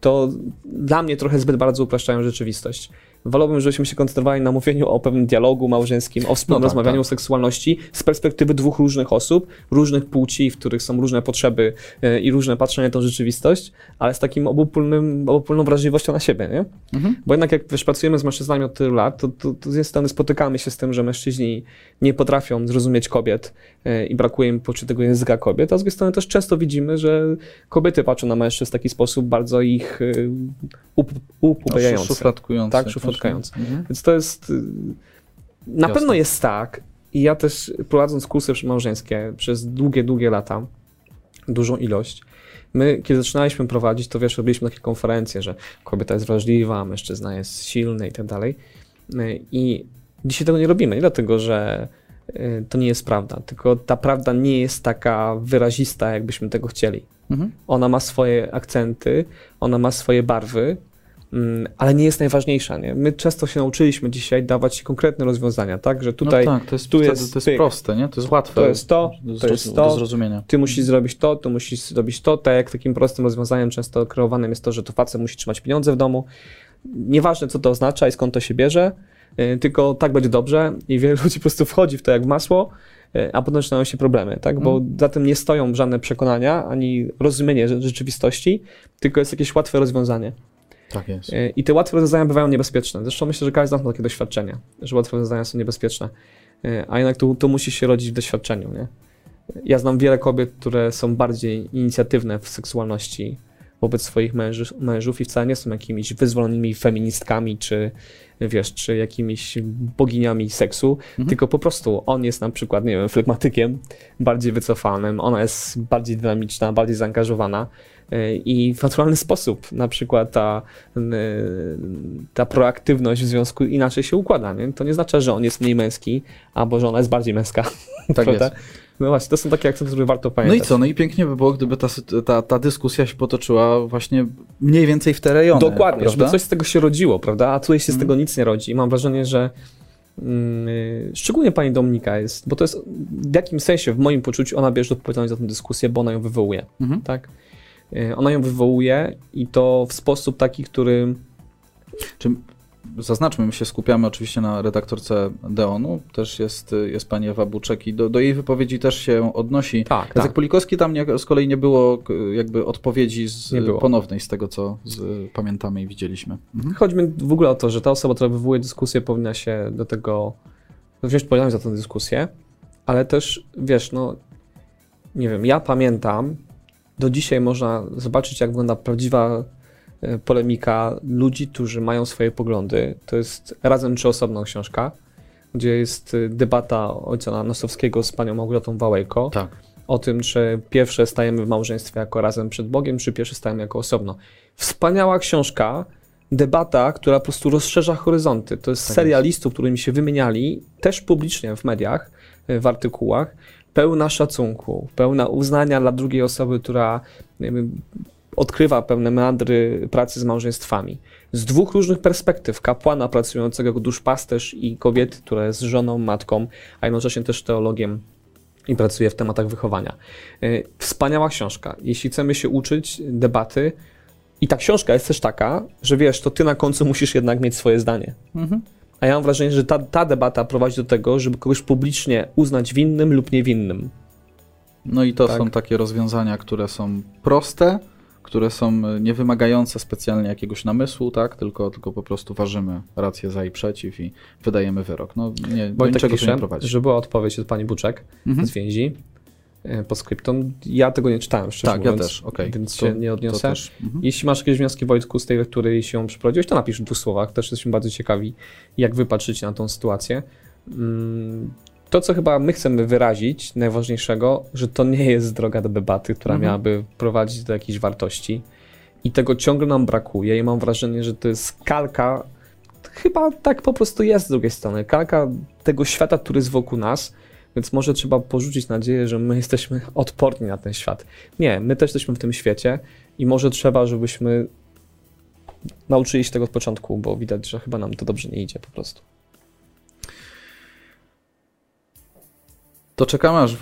B: to dla mnie trochę zbyt bardzo upraszczają rzeczywistość. Wolałbym, żebyśmy się koncentrowali na mówieniu o pewnym dialogu małżeńskim, o wspólnym
A: No tak,
B: rozmawianiu
A: tak.
B: o seksualności z perspektywy dwóch różnych osób, różnych płci, w których są różne potrzeby e, i różne patrzenie na tą rzeczywistość, ale z takim obopólnym, obopólną wrażliwością na siebie, nie?
A: Mhm.
B: Bo jednak jak wiesz, pracujemy z mężczyznami od tylu lat, to, to, to z jednej strony spotykamy się z tym, że mężczyźni nie potrafią zrozumieć kobiet e, i brakuje im poczucia tego języka kobiet, a z drugiej strony też często widzimy, że kobiety patrzą na mężczyzn w taki sposób bardzo ich e, up, upubejający.
A: Szufladkujący.
B: Tak, szufladkujący.
A: Mhm.
B: Więc to jest. y, Na
A: Jasne.
B: pewno jest tak. I ja też prowadząc kursy małżeńskie przez długie, długie lata, dużą ilość. My, kiedy zaczynaliśmy prowadzić, to wiesz, robiliśmy takie konferencje, że kobieta jest wrażliwa, mężczyzna jest silny i tak dalej. Y, I dzisiaj tego nie robimy. Nie dlatego, że y, to nie jest prawda, tylko ta prawda nie jest taka wyrazista, jakbyśmy tego chcieli.
A: Mhm.
B: Ona ma swoje akcenty, ona ma swoje barwy, ale nie jest najważniejsza. Nie? My często się nauczyliśmy dzisiaj dawać konkretne rozwiązania, tak? Że tutaj
A: no tak, to jest,
B: tu jest
A: to jest proste, nie? To jest łatwe.
B: To jest to,
A: do,
B: to jest to.
A: do zrozumienia.
B: ty musisz zrobić to, tu musisz zrobić to. Tak jak takim prostym rozwiązaniem często kreowanym jest to, że to facet musi trzymać pieniądze w domu. Nieważne, co to oznacza i skąd to się bierze, y, tylko tak będzie dobrze i wielu <laughs> ludzi po prostu wchodzi w to jak w masło, y, a potem zaczynają się problemy, tak? Bo za tym nie stoją żadne przekonania, ani rozumienie rze- rzeczywistości, tylko jest jakieś łatwe rozwiązanie.
A: Tak jest.
B: Y, I te łatwe rozwiązania bywają niebezpieczne. Zresztą myślę, że każdy z nas ma takie doświadczenie, że łatwe rozwiązania są niebezpieczne. Y, A jednak to, to musi się rodzić w doświadczeniu. Nie? Ja znam wiele kobiet, które są bardziej inicjatywne w seksualności wobec swoich mężów, mężów i wcale nie są jakimiś wyzwolonymi feministkami, czy wiesz, czy jakimiś boginiami seksu,
A: Mhm.
B: tylko po prostu on jest na przykład, nie wiem, flegmatykiem, bardziej wycofanym, ona jest bardziej dynamiczna, bardziej zaangażowana i w naturalny sposób na przykład ta, y, ta proaktywność w związku inaczej się układa. Nie? To nie znaczy, że on jest mniej męski, albo że ona jest bardziej męska.
A: Tak
B: prawda?
A: jest.
B: No właśnie, to są takie akcenty, które warto
A: No
B: pamiętać.
A: i co? No i pięknie by było, gdyby ta, ta, ta dyskusja się potoczyła właśnie mniej więcej w te rejony.
B: Dokładnie,
A: prawda?
B: żeby coś z tego się rodziło, prawda? A tutaj się z
A: Mhm.
B: tego nic nie rodzi. I mam wrażenie, że mm, y, szczególnie pani Dominika jest, bo to jest w jakimś sensie, w moim poczuciu, ona bierze odpowiedzialność za tę dyskusję, bo ona ją wywołuje,
A: Mhm.
B: tak? Y, Ona ją wywołuje i to w sposób taki, który
A: Czy zaznaczmy, my się skupiamy oczywiście na redaktorce Deonu, też jest, jest pani Ewa Buczek i do, do jej wypowiedzi też się odnosi.
B: tak,
A: Jacek
B: tak.
A: Polikowski tam nie, z kolei nie było jakby odpowiedzi z, ponownej z tego, co z, pamiętamy i widzieliśmy. Mhm.
B: Chodzi mi w ogóle o to, że ta osoba, która wywołuje dyskusję, powinna się do tego wziąć odpowiedzialność za tę dyskusję, ale też, wiesz, no, nie wiem, ja pamiętam, do dzisiaj można zobaczyć, jak wygląda prawdziwa e, polemika ludzi, którzy mają swoje poglądy. To jest razem czy osobną książka, gdzie jest e, debata ojca Nosowskiego z panią Małgorzatą Wałejko
A: Tak.
B: o tym, czy pierwsze stajemy w małżeństwie jako razem przed Bogiem, czy pierwsze stajemy jako osobno. Wspaniała książka, debata, która po prostu rozszerza horyzonty. To jest
A: Tak
B: seria listów, którymi się wymieniali, też publicznie w mediach, y, w artykułach, pełna szacunku, pełna uznania dla drugiej osoby, która odkrywa pewne meandry pracy z małżeństwami. Z dwóch różnych perspektyw, kapłana pracującego duszpasterz i kobiety, która jest żoną, matką, a jednocześnie też teologiem i pracuje w tematach wychowania. Y, Wspaniała książka. Jeśli chcemy się uczyć debaty, i ta książka jest też taka, że wiesz, to ty na końcu musisz jednak mieć swoje zdanie.
A: Mhm.
B: A ja mam wrażenie, że ta, ta debata prowadzi do tego, żeby kogoś publicznie uznać winnym lub niewinnym.
A: No i to
B: Tak.
A: są takie rozwiązania, które są proste, które są e, niewymagające specjalnie jakiegoś namysłu, tak? Tylko, tylko po prostu ważymy rację za i przeciw i wydajemy wyrok. No nie, do
B: Wojtek
A: niczego to
B: pisze,
A: nie prowadzi.
B: że była odpowiedź od pani Buczek
A: Mhm.
B: z więzi e, po skryptum. Ja tego nie czytałem, szczerze
A: Tak, ja
B: mówiąc,
A: też, okej.
B: więc
A: To-
B: się nie
A: To
B: odniosę.
A: też. Mhm.
B: Jeśli masz jakieś wnioski, Wojtku, z tej lektury i się przeprowadziłeś, to napisz w dwóch słowach. Też jesteśmy bardzo ciekawi, jak wy patrzycie na tą sytuację. Mm, To, co chyba my chcemy wyrazić, najważniejszego, że to nie jest droga do debaty, która
A: Mhm.
B: miałaby prowadzić do jakiejś wartości. I tego ciągle nam brakuje i mam wrażenie, że to jest kalka, chyba tak po prostu jest z drugiej strony, kalka tego świata, który jest wokół nas, więc może trzeba porzucić nadzieję, że my <laughs> jesteśmy odporni na ten świat. Nie, my też jesteśmy w tym świecie i może trzeba, żebyśmy nauczyli się tego od początku, bo widać, że chyba nam to dobrze nie idzie po prostu.
A: To czekamy, aż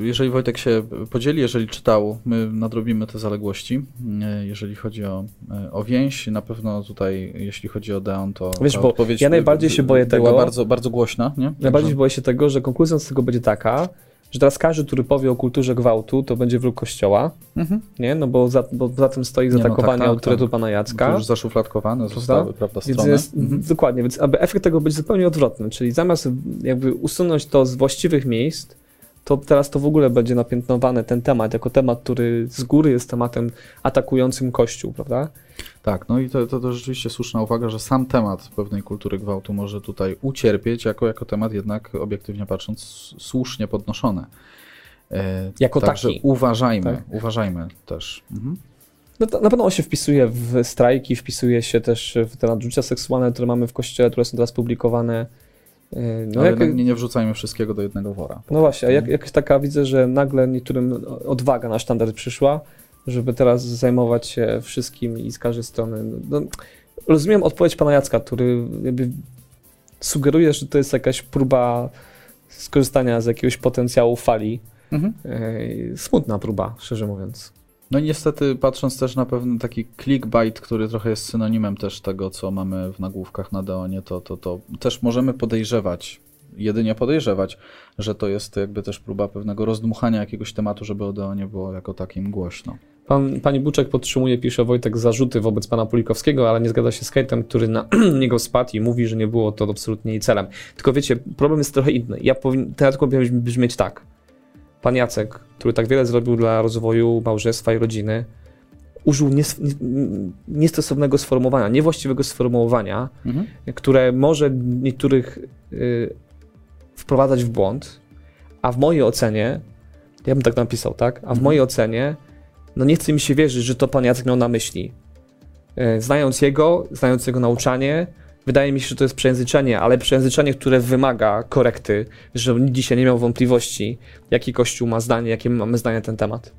A: jeżeli Wojtek się podzieli, jeżeli czytał, my nadrobimy te zaległości. E, Jeżeli chodzi o, e, o więź, na pewno tutaj, jeśli chodzi o Deon, to
B: Wiesz, bo
A: odpowiedź
B: ja najbardziej się boję
A: była
B: tego-
A: bardzo, bardzo głośna, nie?
B: Najbardziej
A: Także-
B: boję się tego, że konkluzja z tego będzie taka, że teraz każdy, który powie o kulturze gwałtu, to będzie wróg kościoła,
A: Mhm.
B: nie? No bo za, bo za tym stoi
A: Nie, no
B: zaatakowanie
A: tak, tak,
B: autorytu
A: tak.
B: pana
A: To
B: Jacka.
A: już zaszufladkowane zostały, prawda, strony.
B: jest,
A: Mhm.
B: Dokładnie, więc aby efekt tego być zupełnie odwrotny, czyli zamiast jakby usunąć to z właściwych miejsc, to teraz to w ogóle będzie napiętnowane ten temat, jako temat, który z góry jest tematem atakującym Kościół, prawda?
A: Tak, no i to, to, to rzeczywiście słuszna uwaga, że sam temat pewnej kultury gwałtu może tutaj ucierpieć, jako, jako temat jednak obiektywnie patrząc słusznie podnoszony. E,
B: Jako
A: Także
B: taki.
A: uważajmy,
B: Tak.
A: uważajmy też. Mhm.
B: No na pewno on się wpisuje w strajki, wpisuje się też w te nadużycia seksualne, które mamy w Kościele, które są teraz publikowane. Yy, No,
A: Ale
B: jak,
A: nie, nie wrzucajmy wszystkiego do jednego wora.
B: no właśnie, a jak, jakaś taka widzę, że nagle niektórym odwaga na sztandard przyszła, żeby teraz zajmować się wszystkim i z każdej strony. No, rozumiem odpowiedź pana Jacka, który jakby sugeruje, że to jest jakaś próba skorzystania z jakiegoś potencjału fali.
A: Mhm.
B: Yy, Smutna próba, szczerze mówiąc.
A: No i niestety patrząc też na pewien taki clickbait, który trochę jest synonimem też tego, co mamy w nagłówkach na Deonie, to, to, to też możemy podejrzewać, jedynie podejrzewać, że to jest jakby też próba pewnego rozdmuchania jakiegoś tematu, żeby o Deonie było jako takim głośno.
B: Pan, pani Buczek podtrzymuje, pisze Wojtek, zarzuty wobec pana Pulikowskiego, ale nie zgadza się z Kejtem, który na <clears throat> niego spadł i mówi, że nie było to absolutnie jej celem. Tylko wiecie, problem jest trochę inny. Ja powin, ten artykuł powinien brzmieć tak. Pan Jacek, który tak wiele zrobił dla rozwoju małżeństwa i rodziny, użył nies, nie, niestosownego sformułowania, niewłaściwego sformułowania,
A: Mhm.
B: które może niektórych y, wprowadzać w błąd, a w mojej ocenie, ja bym tak napisał, tak? A w
A: Mhm.
B: mojej ocenie, no nie chce mi się wierzyć, że to pan Jacek miał na myśli. Y, Znając jego, znając jego nauczanie, wydaje mi się, że to jest przejęzyczenie, ale przejęzyczenie, które wymaga korekty, żeby nikt dzisiaj nie miał wątpliwości, jaki Kościół ma zdanie, jakie my mamy zdanie na ten temat.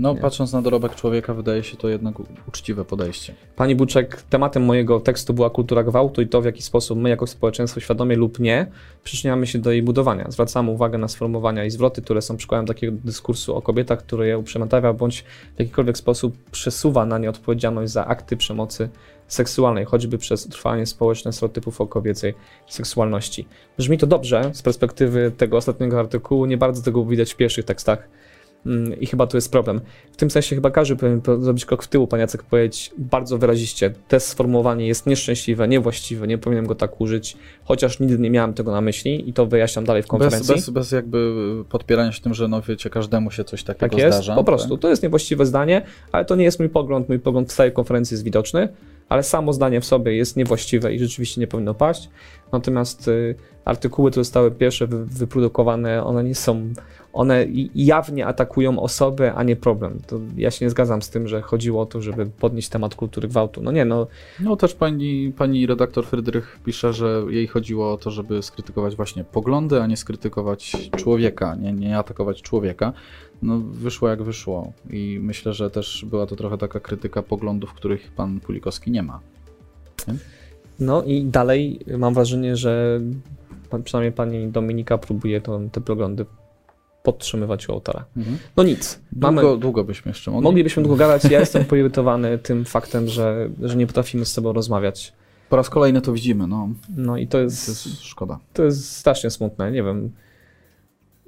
A: No,
B: Nie.
A: patrząc na dorobek człowieka, wydaje się to jednak uczciwe podejście.
B: Pani Buczek, tematem mojego tekstu była kultura gwałtu i to, w jaki sposób my, jako społeczeństwo, świadomie lub nie, przyczyniamy się do jej budowania. Zwracamy uwagę na sformułowania i zwroty, które są przykładem takiego dyskursu o kobietach, który je uprzedmiotawia bądź w jakikolwiek sposób przesuwa na nie odpowiedzialność za akty przemocy seksualnej, choćby przez utrwalanie społecznych stereotypów o kobiecej seksualności. Brzmi to dobrze z perspektywy tego ostatniego artykułu, nie bardzo tego widać w pierwszych tekstach. Mm, I chyba tu jest problem. W tym sensie chyba każdy powinien po- zrobić krok w tył, pan Jacek powiedzieć bardzo wyraziście, to sformułowanie jest nieszczęśliwe, niewłaściwe, nie powinienem go tak użyć, chociaż nigdy nie miałem tego na myśli i to wyjaśniam dalej w
A: Bez,
B: konferencji.
A: bez, bez jakby podpierania się tym, że no wiecie, każdemu się coś takiego
B: tak jest,
A: zdarza.
B: po prostu. To jest niewłaściwe zdanie, ale to nie jest mój pogląd, mój pogląd w całej konferencji jest widoczny, ale samo zdanie w sobie jest niewłaściwe i rzeczywiście nie powinno paść. Natomiast y, artykuły, które zostały pierwsze wy, wyprodukowane, one nie są, one jawnie atakują osobę, a nie problem. To ja się nie zgadzam z tym, że chodziło o to, żeby podnieść temat kultury gwałtu. No nie, no
A: No też pani, pani redaktor Frydrych pisze, że jej chodziło o to, żeby skrytykować właśnie poglądy, a nie skrytykować człowieka, nie, nie atakować człowieka. No wyszło jak wyszło i myślę, że też była to trochę taka krytyka poglądów, których pan Pulikowski nie ma.
B: No i dalej mam wrażenie, że pan- przynajmniej pani Dominika próbuje to, te poglądy podtrzymywać u autora. No nic. Mamy,
A: Długo, długo byśmy jeszcze mogli.
B: moglibyśmy długo gadać. Ja jestem <laughs> poirytowany tym faktem, że, że nie potrafimy z sobą rozmawiać.
A: Po raz kolejny to widzimy, no.
B: No i to
A: To
B: jest,
A: jest szkoda.
B: to jest strasznie smutne. Nie wiem.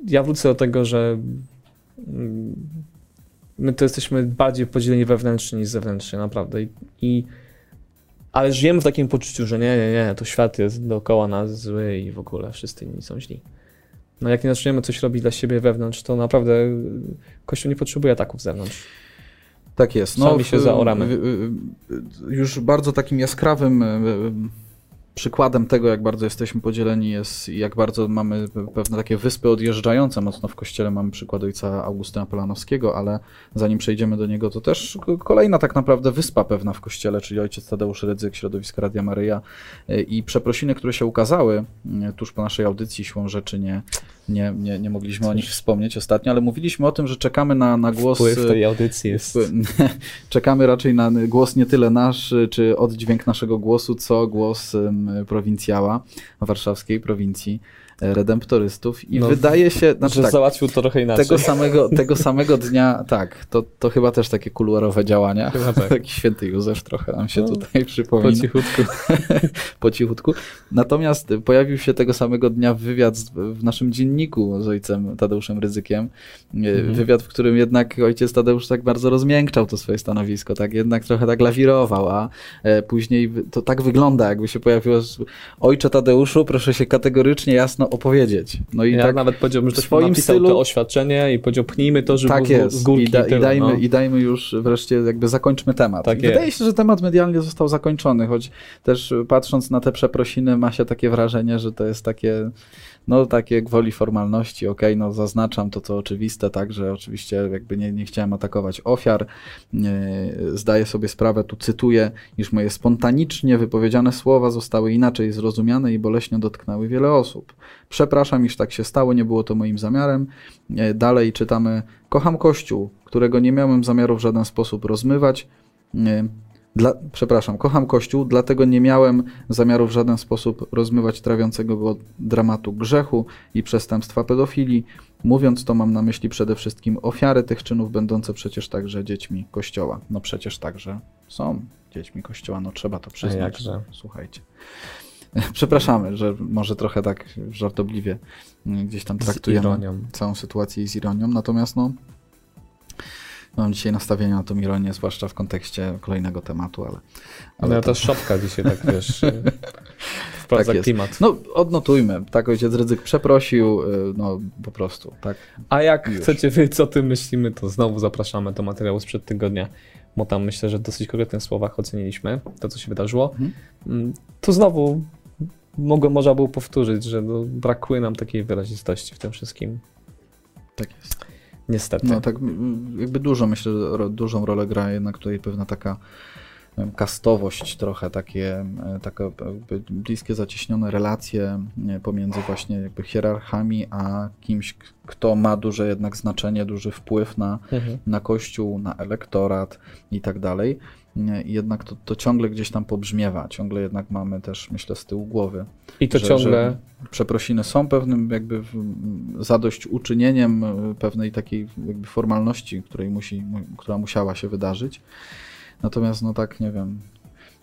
B: Ja wrócę do tego, że mm, my to jesteśmy bardziej podzieleni wewnętrznie niż zewnętrznie, naprawdę. I, i ale żyjemy w takim poczuciu, że nie, nie, nie, to świat jest dookoła nas zły i w ogóle wszyscy inni są źli. No jak nie zaczniemy coś robić dla siebie wewnątrz, to naprawdę y, Kościół nie potrzebuje ataków z zewnątrz.
A: Tak jest.
B: Sami się zaoramy.
A: Już bardzo takim jaskrawym e, e, przykładem tego, jak bardzo jesteśmy podzieleni jest i jak bardzo mamy pe- pewne takie wyspy odjeżdżające. Mocno w kościele. Mamy przykład ojca Augustyna Polanowskiego, ale zanim przejdziemy do niego, to też kolejna tak naprawdę wyspa pewna w kościele, czyli ojciec Tadeusz Rydzyk, środowisko Radia Maryja. E, i przeprosiny, które się ukazały e, tuż po naszej audycji, siłą rzeczy nie, nie, nie, nie mogliśmy o nich wspomnieć ostatnio, ale mówiliśmy o tym, że czekamy na, na głos...
B: Wpływ
A: e,
B: tej audycji jest... <laughs>
A: Czekamy raczej na głos nie tyle nasz, czy oddźwięk naszego głosu, co głos prowincjała warszawskiej prowincji redemptorystów. I
B: No,
A: wydaje się, znaczy
B: że
A: tak,
B: załatwił to trochę inaczej.
A: tego samego, tego samego dnia, tak, to, to chyba też takie kuluarowe działania.
B: Chyba tak. <laughs>
A: Taki święty Józef trochę nam się
B: No,
A: tutaj
B: Po
A: przypomina
B: cichutku. <laughs>
A: po cichutku. Natomiast pojawił się tego samego dnia wywiad w naszym dzienniku z ojcem Tadeuszem Ryzykiem. E,
B: Mhm.
A: Wywiad, w którym jednak ojciec Tadeusz tak bardzo rozmiękczał to swoje stanowisko, tak jednak trochę tak lawirował, a e, później to tak wygląda, jakby się pojawiło ojcze Tadeuszu, proszę się kategorycznie jasno opowiedzieć. No i
B: ja
A: tak
B: nawet powiedziałbym, że
A: swoim
B: napisał
A: stylu-
B: to oświadczenie i powiedział, pchnijmy to, żeby
A: tak jest.
B: z górki
A: I, da, i, dajmy,
B: no.
A: I dajmy już wreszcie, jakby zakończmy temat.
B: Tak
A: Wydaje się, że temat medialnie został zakończony, choć też patrząc na te przeprosiny, ma się takie wrażenie, że to jest takie, no takie gwoli formalności. Okej, no zaznaczam to, co oczywiste, tak, że oczywiście jakby nie, nie chciałem atakować ofiar. Zdaję sobie sprawę, tu cytuję, iż moje spontanicznie wypowiedziane słowa zostały inaczej zrozumiane i boleśnie dotknęły wiele osób. Przepraszam, iż tak się stało, nie było to moim zamiarem. E, Dalej czytamy: Kocham Kościół, którego nie miałem zamiaru w żaden sposób rozmywać. E, Dla, przepraszam, kocham Kościół, dlatego nie miałem zamiaru w żaden sposób rozmywać trawiącego go dramatu grzechu i przestępstwa pedofilii. Mówiąc to, mam na myśli przede wszystkim ofiary tych czynów, będące przecież także dziećmi Kościoła. No przecież także są dziećmi Kościoła, no trzeba to przyznać. Słuchajcie. <laughs> Przepraszamy, że może trochę tak żartobliwie mm, gdzieś tam traktujemy całą sytuację z ironią, natomiast no mam dzisiaj nastawienie na tą ironię, zwłaszcza w kontekście kolejnego tematu, ale, ale
B: Ale
A: to-
B: ta szopka dzisiaj tak, wiesz, <laughs> wprowadza
A: Tak jest.
B: klimat.
A: no odnotujmy, tak ojciec Rydzyk przeprosił, y, no po prostu, tak.
B: A jak
A: Już.
B: chcecie wiedzieć, co tym myślimy, to znowu zapraszamy do materiału sprzed tygodnia, bo tam myślę, że w dosyć konkretnych słowach oceniliśmy to, co się wydarzyło.
A: Mhm.
B: Mm, Tu znowu mogło, można było powtórzyć, że no, brakuje nam takiej wyrazistości w tym wszystkim.
A: Tak jest.
B: Niestety.
A: No tak jakby dużo, myślę, że dużą rolę gra jednak tutaj pewna taka kastowość trochę, takie, takie bliskie, zacieśnione relacje pomiędzy właśnie jakby hierarchami, a kimś, kto ma duże jednak znaczenie, duży wpływ na,
B: Mhm.
A: na kościół, na elektorat i tak dalej. Jednak to, to ciągle gdzieś tam pobrzmiewa, ciągle jednak mamy też, myślę, z tyłu głowy.
B: I to
A: że-
B: ciągle.
A: że przeprosiny są pewnym jakby zadośćuczynieniem e, pewnej takiej jakby formalności, której musi, mu- która musiała się wydarzyć. Natomiast no tak, nie wiem,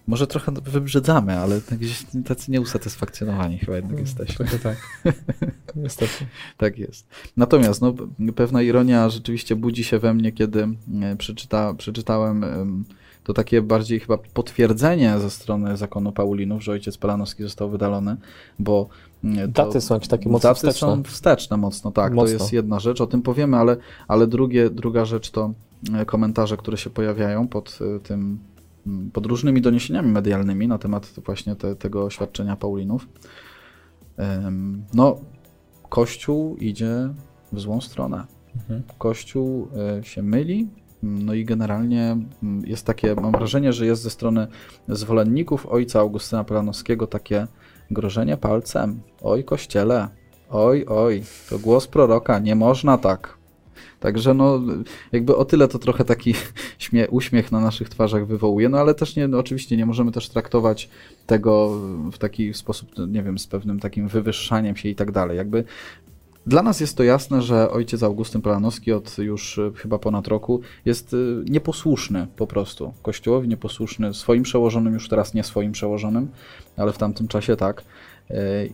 A: może trochę wybrzydzamy, ale tak gdzieś tacy nieusatysfakcjonowani chyba jednak
B: Mm,
A: jesteśmy.
B: Trochę tak. <laughs> Niestety.
A: Tak jest. Natomiast no, pewna ironia rzeczywiście budzi się we mnie, kiedy e, przeczyta, przeczytałem em, to takie bardziej chyba potwierdzenie ze strony zakonu Paulinów, że ojciec Pelanowski został wydalony, bo
B: Daty są jakieś takie mocno
A: daty
B: wsteczne.
A: są wsteczne mocno, tak.
B: Mocno.
A: To jest jedna rzecz, o tym powiemy, ale, ale drugie, druga rzecz to e, komentarze, które się pojawiają pod e, tym, m, pod różnymi doniesieniami medialnymi na temat właśnie te, tego oświadczenia Paulinów. No, Kościół idzie w złą stronę.
B: Mhm.
A: Kościół e, się myli. No i generalnie mm, jest takie, mam wrażenie, że jest ze strony zwolenników ojca Augustyna Pelanowskiego takie grożenie palcem. Oj, kościele, oj, oj, to głos proroka, nie można tak. Także no, jakby o tyle to trochę taki <laughs> śmie- uśmiech na naszych twarzach wywołuje, no ale też nie, no oczywiście nie możemy też traktować tego w taki sposób, no, nie wiem, z pewnym takim wywyższaniem się i tak dalej. Jakby dla nas jest to jasne, że ojciec Augustyn Pelanowski od już y, chyba ponad roku jest y, nieposłuszny po prostu. Kościołowi nieposłuszny, swoim przełożonym, już teraz nie swoim przełożonym, ale w tamtym czasie tak. Y,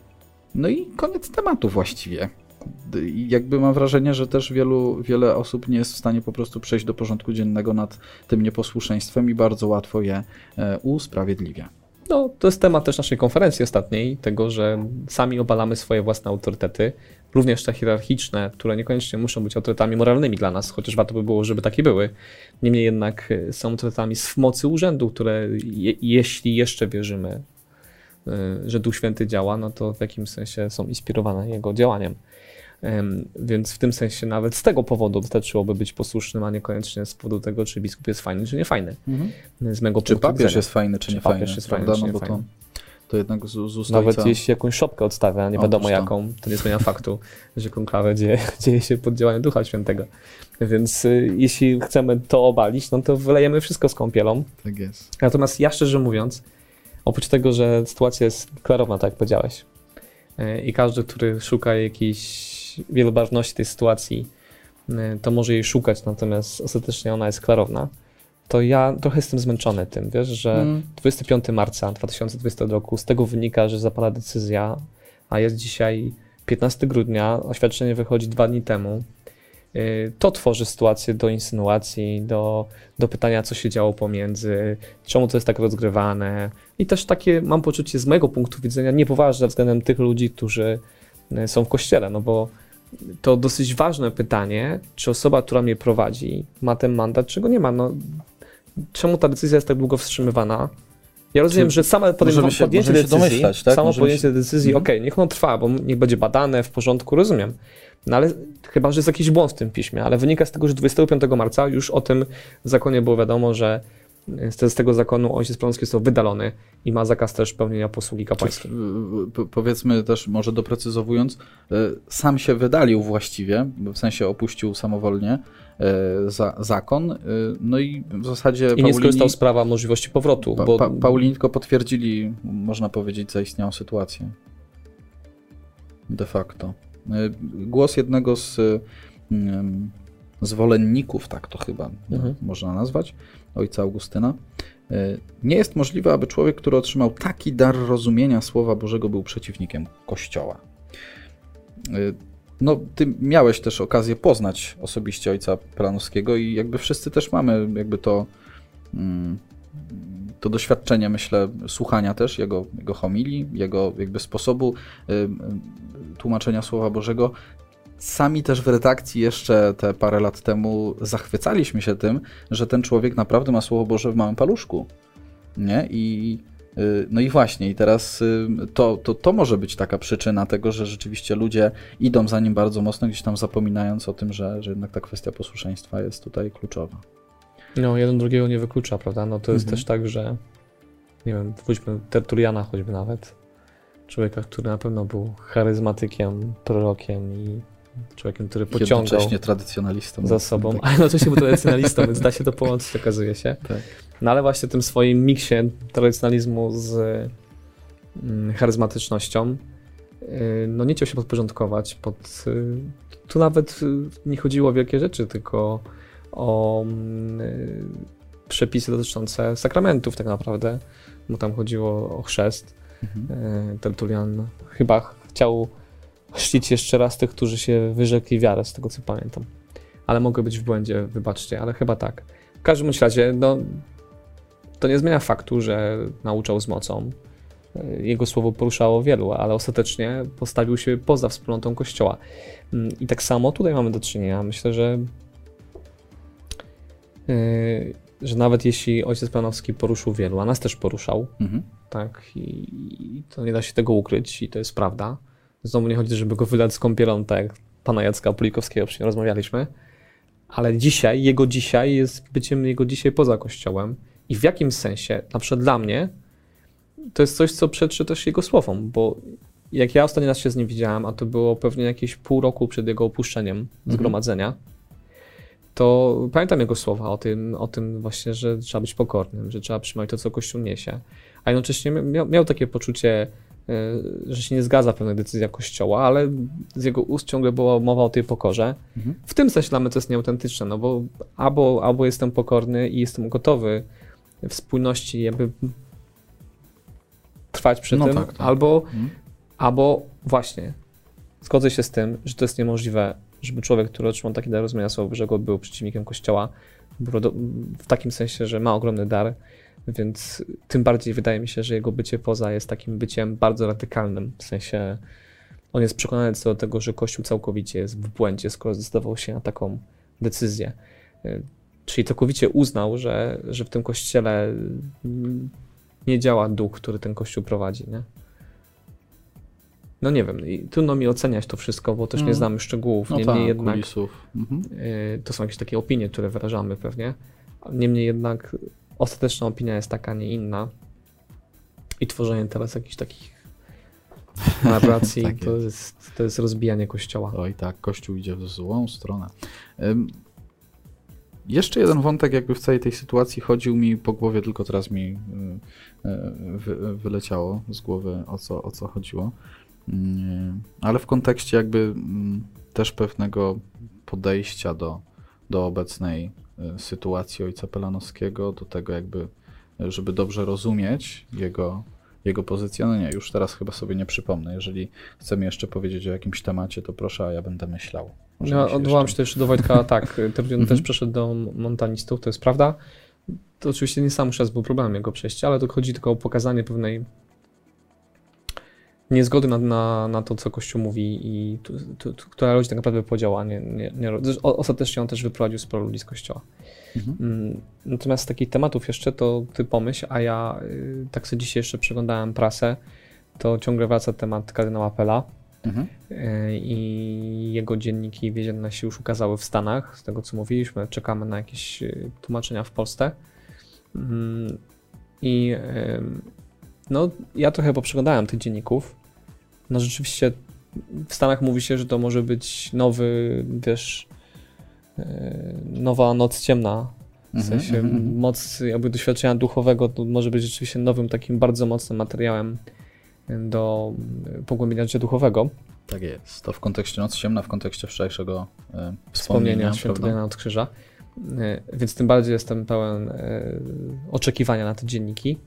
A: No i koniec tematu właściwie. Jakby mam wrażenie, że też wielu, wiele osób nie jest w stanie po prostu przejść do porządku dziennego nad tym nieposłuszeństwem i bardzo łatwo je usprawiedliwia.
B: No, to jest temat też naszej konferencji ostatniej, tego, że sami obalamy swoje własne autorytety, również te hierarchiczne, które niekoniecznie muszą być autorytetami moralnymi dla nas, chociaż warto by było, żeby takie były. Niemniej jednak y, są autorytetami z mocy urzędu, które je, jeśli jeszcze wierzymy, y, że Duch Święty działa, no to w jakimś sensie są inspirowane jego działaniem. Em, Więc w tym sensie nawet z tego powodu wystarczyłoby być posłusznym, a niekoniecznie z powodu tego, czy biskup jest fajny, czy nie fajny. Z mego
A: Czy papież
B: widzenia.
A: jest fajny, czy,
B: Czy
A: nie
B: papież
A: fajny?
B: jest fajny,
A: prawda?
B: czy
A: No
B: nie
A: bo to,
B: fajny.
A: To jednak z, z
B: Nawet jeśli jakąś szopkę odstawia, nie wiadomo jaką, to nie zmienia faktu, <laughs> że konklawę dzieje, <laughs> dzieje się pod działaniem Ducha Świętego. Więc y, jeśli chcemy to obalić, no to wylejemy wszystko z kąpielą.
A: Tak jest.
B: Natomiast ja szczerze mówiąc, oprócz tego, że sytuacja jest klarowna, tak jak powiedziałeś, y, i każdy, który szuka jakiejś wielobarwności tej sytuacji, y, to może jej szukać, natomiast ostatecznie ona jest klarowna, to ja trochę jestem zmęczony tym, wiesz, że
A: Mm.
B: 25 marca 2020 roku, z tego wynika, że zapada decyzja, a jest dzisiaj 15 grudnia, oświadczenie wychodzi dwa dni temu. Yy, To tworzy sytuację do insynuacji, do, do pytania, co się działo pomiędzy, czemu to jest tak rozgrywane. I też takie, mam poczucie, z mojego punktu widzenia, niepoważne względem tych ludzi, którzy yy, są w kościele, no bo to dosyć ważne pytanie, czy osoba, która mnie prowadzi, ma ten mandat, czy go nie ma. No, czemu ta decyzja jest tak długo wstrzymywana? Ja rozumiem,
A: Czy
B: że same podejm-
A: się-
B: podjęcie decyzji,
A: tak?
B: samo
A: Możemy
B: podjęcie
A: się-
B: decyzji,
A: Mhm.
B: okej, niech ono trwa, bo niech będzie badane w porządku, rozumiem. No ale chyba, że jest jakiś błąd w tym piśmie, ale wynika z tego, że 25 marca już o tym zakonie było wiadomo, że z z tego zakonu ojciec Plonski został wydalony i ma zakaz też pełnienia posługi kapłańskiej.
A: Powiedzmy też, może doprecyzowując, y, sam się wydalił właściwie, w sensie opuścił samowolnie za, zakon, y, no i w zasadzie
B: I nie skorzystał z prawa możliwości powrotu,
A: pa,
B: bo
A: pa, Paulini tylko potwierdzili, można powiedzieć, zaistniałą sytuację. De facto. Y, Głos jednego z ym, zwolenników, tak to chyba
B: Mhm.
A: można nazwać, ojca Augustyna. Nie jest możliwe, aby człowiek, który otrzymał taki dar rozumienia Słowa Bożego, był przeciwnikiem Kościoła. No, ty miałeś też okazję poznać osobiście ojca Pelanowskiego i jakby wszyscy też mamy jakby to, mm, to doświadczenie, myślę, słuchania też jego, jego homilii, jego jakby sposobu tłumaczenia Słowa Bożego. Sami też w redakcji jeszcze te parę lat temu zachwycaliśmy się tym, że ten człowiek naprawdę ma Słowo Boże w małym paluszku. Nie? I no i właśnie, i teraz y, to, to, to może być taka przyczyna tego, że rzeczywiście ludzie idą za nim bardzo mocno, gdzieś tam zapominając o tym, że, że jednak ta kwestia posłuszeństwa jest tutaj kluczowa.
B: No, jeden drugiego nie wyklucza, prawda? No to jest
A: Mhm.
B: też tak, że nie wiem, wróćmy Tertuliana choćby nawet. Człowieka, który na pewno był charyzmatykiem, prorokiem i człowiekiem, który pociągał
A: Jednocześnie tradycjonalistą.
B: za sobą,
A: Tak. <laughs>
B: a jednocześnie był tradycjonalistą, więc da się to połączyć, okazuje się.
A: Tak.
B: No ale właśnie w tym swoim miksie tradycjonalizmu z mm, charyzmatycznością, y, no nie chciał się podporządkować pod... y, Tu nawet y, nie chodziło o wielkie rzeczy, tylko o mm, przepisy dotyczące sakramentów tak naprawdę, bo tam chodziło o chrzest.
A: Mhm.
B: Tertulian chyba chciał chrzcić jeszcze raz tych, którzy się wyrzekli wiarę, z tego co pamiętam. Ale mogę być w błędzie, wybaczcie, ale chyba tak. W każdym razie, no, to nie zmienia faktu, że nauczał z mocą. Jego słowo poruszało wielu, ale ostatecznie postawił się poza wspólnotą Kościoła. Mm, I tak samo tutaj mamy do czynienia. Myślę, że, y, że nawet jeśli ojciec Planowski poruszył wielu, a nas też poruszał,
A: Mhm.
B: tak, i, i to nie da się tego ukryć i to jest prawda. Znowu nie chodzi, żeby go wylać z kąpielą, tak jak pana Jacka Pulikowskiego, przy rozmawialiśmy, ale dzisiaj, jego dzisiaj jest byciem jego dzisiaj poza Kościołem. I w jakim sensie, na przykład dla mnie, to jest coś, co przeczy też jego słowom, bo jak ja ostatni raz się z nim widziałem, a to było pewnie jakieś pół roku przed jego opuszczeniem zgromadzenia, to pamiętam jego słowa o tym, o tym właśnie, że trzeba być pokornym, że trzeba przyjmować to, co Kościół niesie. A jednocześnie miał, miał takie poczucie, że się nie zgadza pewna decyzja Kościoła, ale z jego ust ciągle była mowa o tej pokorze.
A: Mhm.
B: W tym sensie dla mnie to jest nieautentyczne, no bo albo, albo jestem pokorny i jestem gotowy w spójności jakby trwać przy
A: No
B: tym,
A: tak, tak.
B: albo
A: Mhm.
B: Albo właśnie, zgodzę się z tym, że to jest niemożliwe, żeby człowiek, który otrzymał taki dar rozumienia Słowa Bożego, był przeciwnikiem Kościoła, w takim sensie, że ma ogromny dar, więc tym bardziej wydaje mi się, że jego bycie poza jest takim byciem bardzo radykalnym, w sensie on jest przekonany co do tego, że Kościół całkowicie jest w błędzie, skoro zdecydował się na taką decyzję. Y, Czyli całkowicie uznał, że, że w tym Kościele mm, nie działa duch, który ten Kościół prowadzi, nie? No nie wiem, i trudno mi oceniać to wszystko, bo też nie
A: Mm.
B: znamy szczegółów.
A: No
B: Niemniej
A: tak,
B: jednak
A: kulisów. Mhm.
B: y, to są jakieś takie opinie, które wyrażamy pewnie. Niemniej jednak ostateczna opinia jest taka, nie inna. I tworzenie teraz jakichś takich <laughs> narracji
A: Tak
B: to, jest, to jest rozbijanie kościoła.
A: Oj tak, Kościół idzie w złą stronę. Ym, jeszcze jeden wątek jakby w całej tej sytuacji chodził mi po głowie, tylko teraz mi y, y, wy, wyleciało z głowy o co, o co chodziło. Mm, Ale w kontekście jakby mm, też pewnego podejścia do, do obecnej sytuacji ojca Pelanowskiego, do tego jakby, y, żeby dobrze rozumieć jego, jego pozycję. No nie, już teraz chyba sobie nie przypomnę. Jeżeli chcemy jeszcze powiedzieć o jakimś temacie, to proszę, a ja będę myślał. Może
B: Ja
A: się
B: odwołam
A: jeszcze-
B: się też do Wojtka, <laughs> tak, Terwion
A: Mhm.
B: też przeszedł do montanistów, to jest prawda. To oczywiście nie sam chrzest był problemem jego przejścia, ale to chodzi tylko o pokazanie pewnej niezgody na, na, na to, co Kościół mówi i tu, tu, tu, która rodzi tak naprawdę podział, a nie, nie, nie ostatecznie on też wyprowadził sporo ludzi z Kościoła.
A: Mhm.
B: Mm, Natomiast z takich tematów jeszcze to ty pomyśl, a ja y, tak sobie dzisiaj jeszcze przeglądałem prasę, to ciągle wraca temat kardynała Pela.
A: Mhm.
B: E, i jego dzienniki więzienne się już ukazały w Stanach. Z tego co mówiliśmy, czekamy na jakieś e, tłumaczenia w Polsce. Mm, I no, ja trochę poprzeglądałem tych dzienników. No rzeczywiście w Stanach mówi się, że to może być nowy, wiesz, e, nowa noc ciemna. W
A: Mhm,
B: sensie
A: mhm, mhm.
B: moc jakby doświadczenia duchowego to może być rzeczywiście nowym takim bardzo mocnym materiałem do pogłębienia życia duchowego.
A: Tak jest. To w kontekście Noc Ciemna, w kontekście wczorajszego e,
B: wspomnienia
A: wspomnienia,
B: świętego? Jana od Krzyża. E, Więc tym bardziej jestem pełen e, oczekiwania na te dzienniki.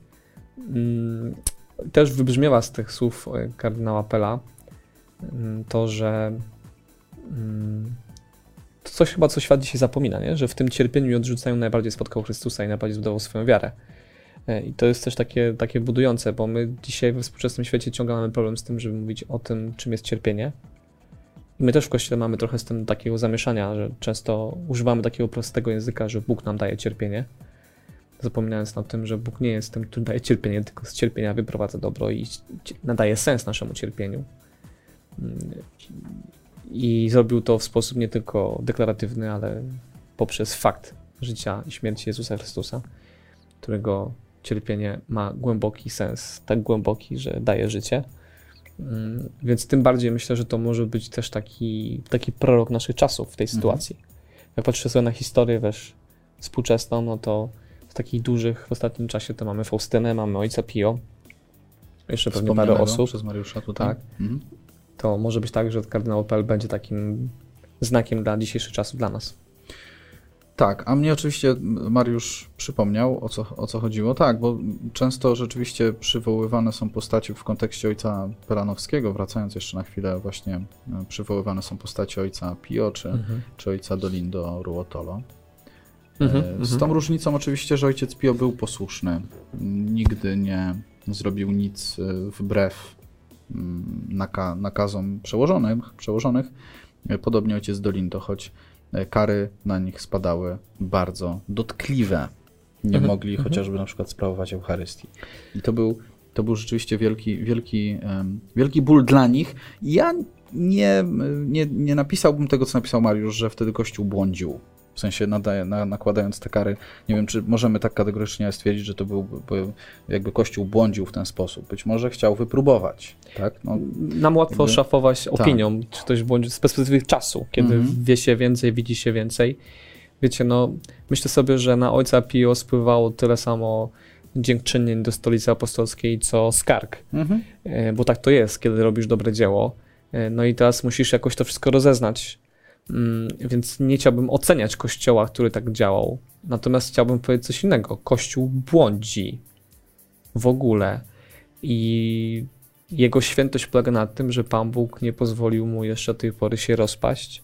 B: Też wybrzmiewa z tych słów e, kardynała Pela mm, to, że mm, to coś chyba, co świat dzisiaj zapomina, nie? że w tym cierpieniu i odrzuceniu najbardziej spotkał Chrystusa i najbardziej zbudował swoją wiarę. E, I to jest też takie, takie budujące, bo my dzisiaj we współczesnym świecie ciągle mamy problem z tym, żeby mówić o tym, czym jest cierpienie. I my też w Kościele mamy trochę z tym takiego zamieszania, że często używamy takiego prostego języka, że Bóg nam daje cierpienie, zapominając o tym, że Bóg nie jest tym, który daje cierpienie, tylko z cierpienia wyprowadza dobro i nadaje sens naszemu cierpieniu. Mm, I zrobił to w sposób nie tylko deklaratywny, ale poprzez fakt życia i śmierci Jezusa Chrystusa, którego cierpienie ma głęboki sens, tak głęboki, że daje życie. Mm, Więc tym bardziej myślę, że to może być też taki, taki prorok naszych czasów w tej sytuacji. Jak patrzę sobie na historię, wiesz, współczesną, no to takich dużych w ostatnim czasie to mamy Faustynę, mamy Ojca Pio, jeszcze pewnie parę osób.
A: przez Mariusza tutaj.
B: Tak.
A: Mhm.
B: To może być tak, że kardynał Opel będzie takim znakiem dla dzisiejszych czasów dla nas.
A: Tak, a mnie oczywiście Mariusz przypomniał, o co, o co chodziło. Tak, bo często rzeczywiście przywoływane są postaci w kontekście ojca Pelanowskiego, wracając jeszcze na chwilę, właśnie e, przywoływane są postaci ojca Pio czy,
B: Mhm.
A: czy ojca Dolindo Ruotolo.
B: Mhm,
A: E, Z tą różnicą oczywiście, że ojciec Pio był posłuszny. Nigdy nie zrobił nic e, wbrew mm, naka nakazom przełożonych, przełożonych. E, Podobnie ojciec Dolindo, choć kary na nich spadały bardzo dotkliwe. Nie
B: Mhm,
A: mogli
B: mhm.
A: chociażby na przykład sprawować Eucharystii. I to był, to był rzeczywiście wielki, wielki, wielki ból dla nich. Ja nie, nie, nie napisałbym tego, co napisał Mariusz, że wtedy Kościół błądził. W sensie nadaje, na, nakładając te kary. Nie wiem, czy możemy tak kategorycznie stwierdzić, że to był by, jakby Kościół błądził w ten sposób. Być może chciał wypróbować. Tak? No,
B: Nam łatwo
A: Jakby-
B: szafować
A: tak.
B: opinią, czy ktoś bądź z perspektywy czasu, kiedy
A: Mhm.
B: wie się więcej, widzi się więcej. Wiecie, no, myślę sobie, że na ojca Pio spływało tyle samo dziękczynień do stolicy apostolskiej, co skarg.
A: mhm.
B: E, bo tak to jest, kiedy robisz dobre dzieło. E, No i teraz musisz jakoś to wszystko rozeznać. Mm, Więc nie chciałbym oceniać kościoła, który tak działał. Natomiast chciałbym powiedzieć coś innego. Kościół błądzi w ogóle. I jego świętość polega na tym, że Pan Bóg nie pozwolił mu jeszcze do tej pory się rozpaść,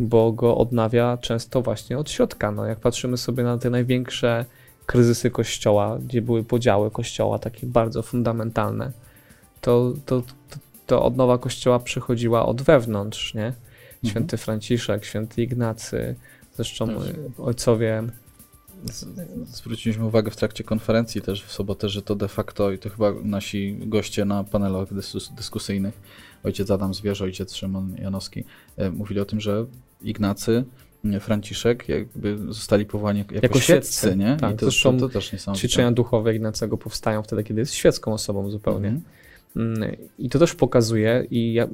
B: bo go odnawia często właśnie od środka. No, jak patrzymy sobie na te największe kryzysy kościoła, gdzie były podziały kościoła, takie bardzo fundamentalne, to, to, to, to odnowa kościoła przychodziła od wewnątrz, nie? Święty Franciszek, święty Ignacy, zresztą
A: Tak.
B: ojcowie.
A: Zwróciliśmy uwagę w trakcie konferencji też w sobotę, że to de facto, i to chyba nasi goście na panelach dyskus- dyskusyjnych, ojciec Adam Zwierz, ojciec Szymon Janowski, e, mówili o tym, że Ignacy, Franciszek jakby zostali powołani jako,
B: Jako
A: świeccy,
B: świeccy,
A: nie?
B: tak.
A: I to,
B: Zresztą
A: to, to też niesamowite.
B: Ćwiczenia duchowe Ignacego powstają wtedy, kiedy jest świecką osobą zupełnie.
A: Mhm.
B: Mm, I to też pokazuje, i ja,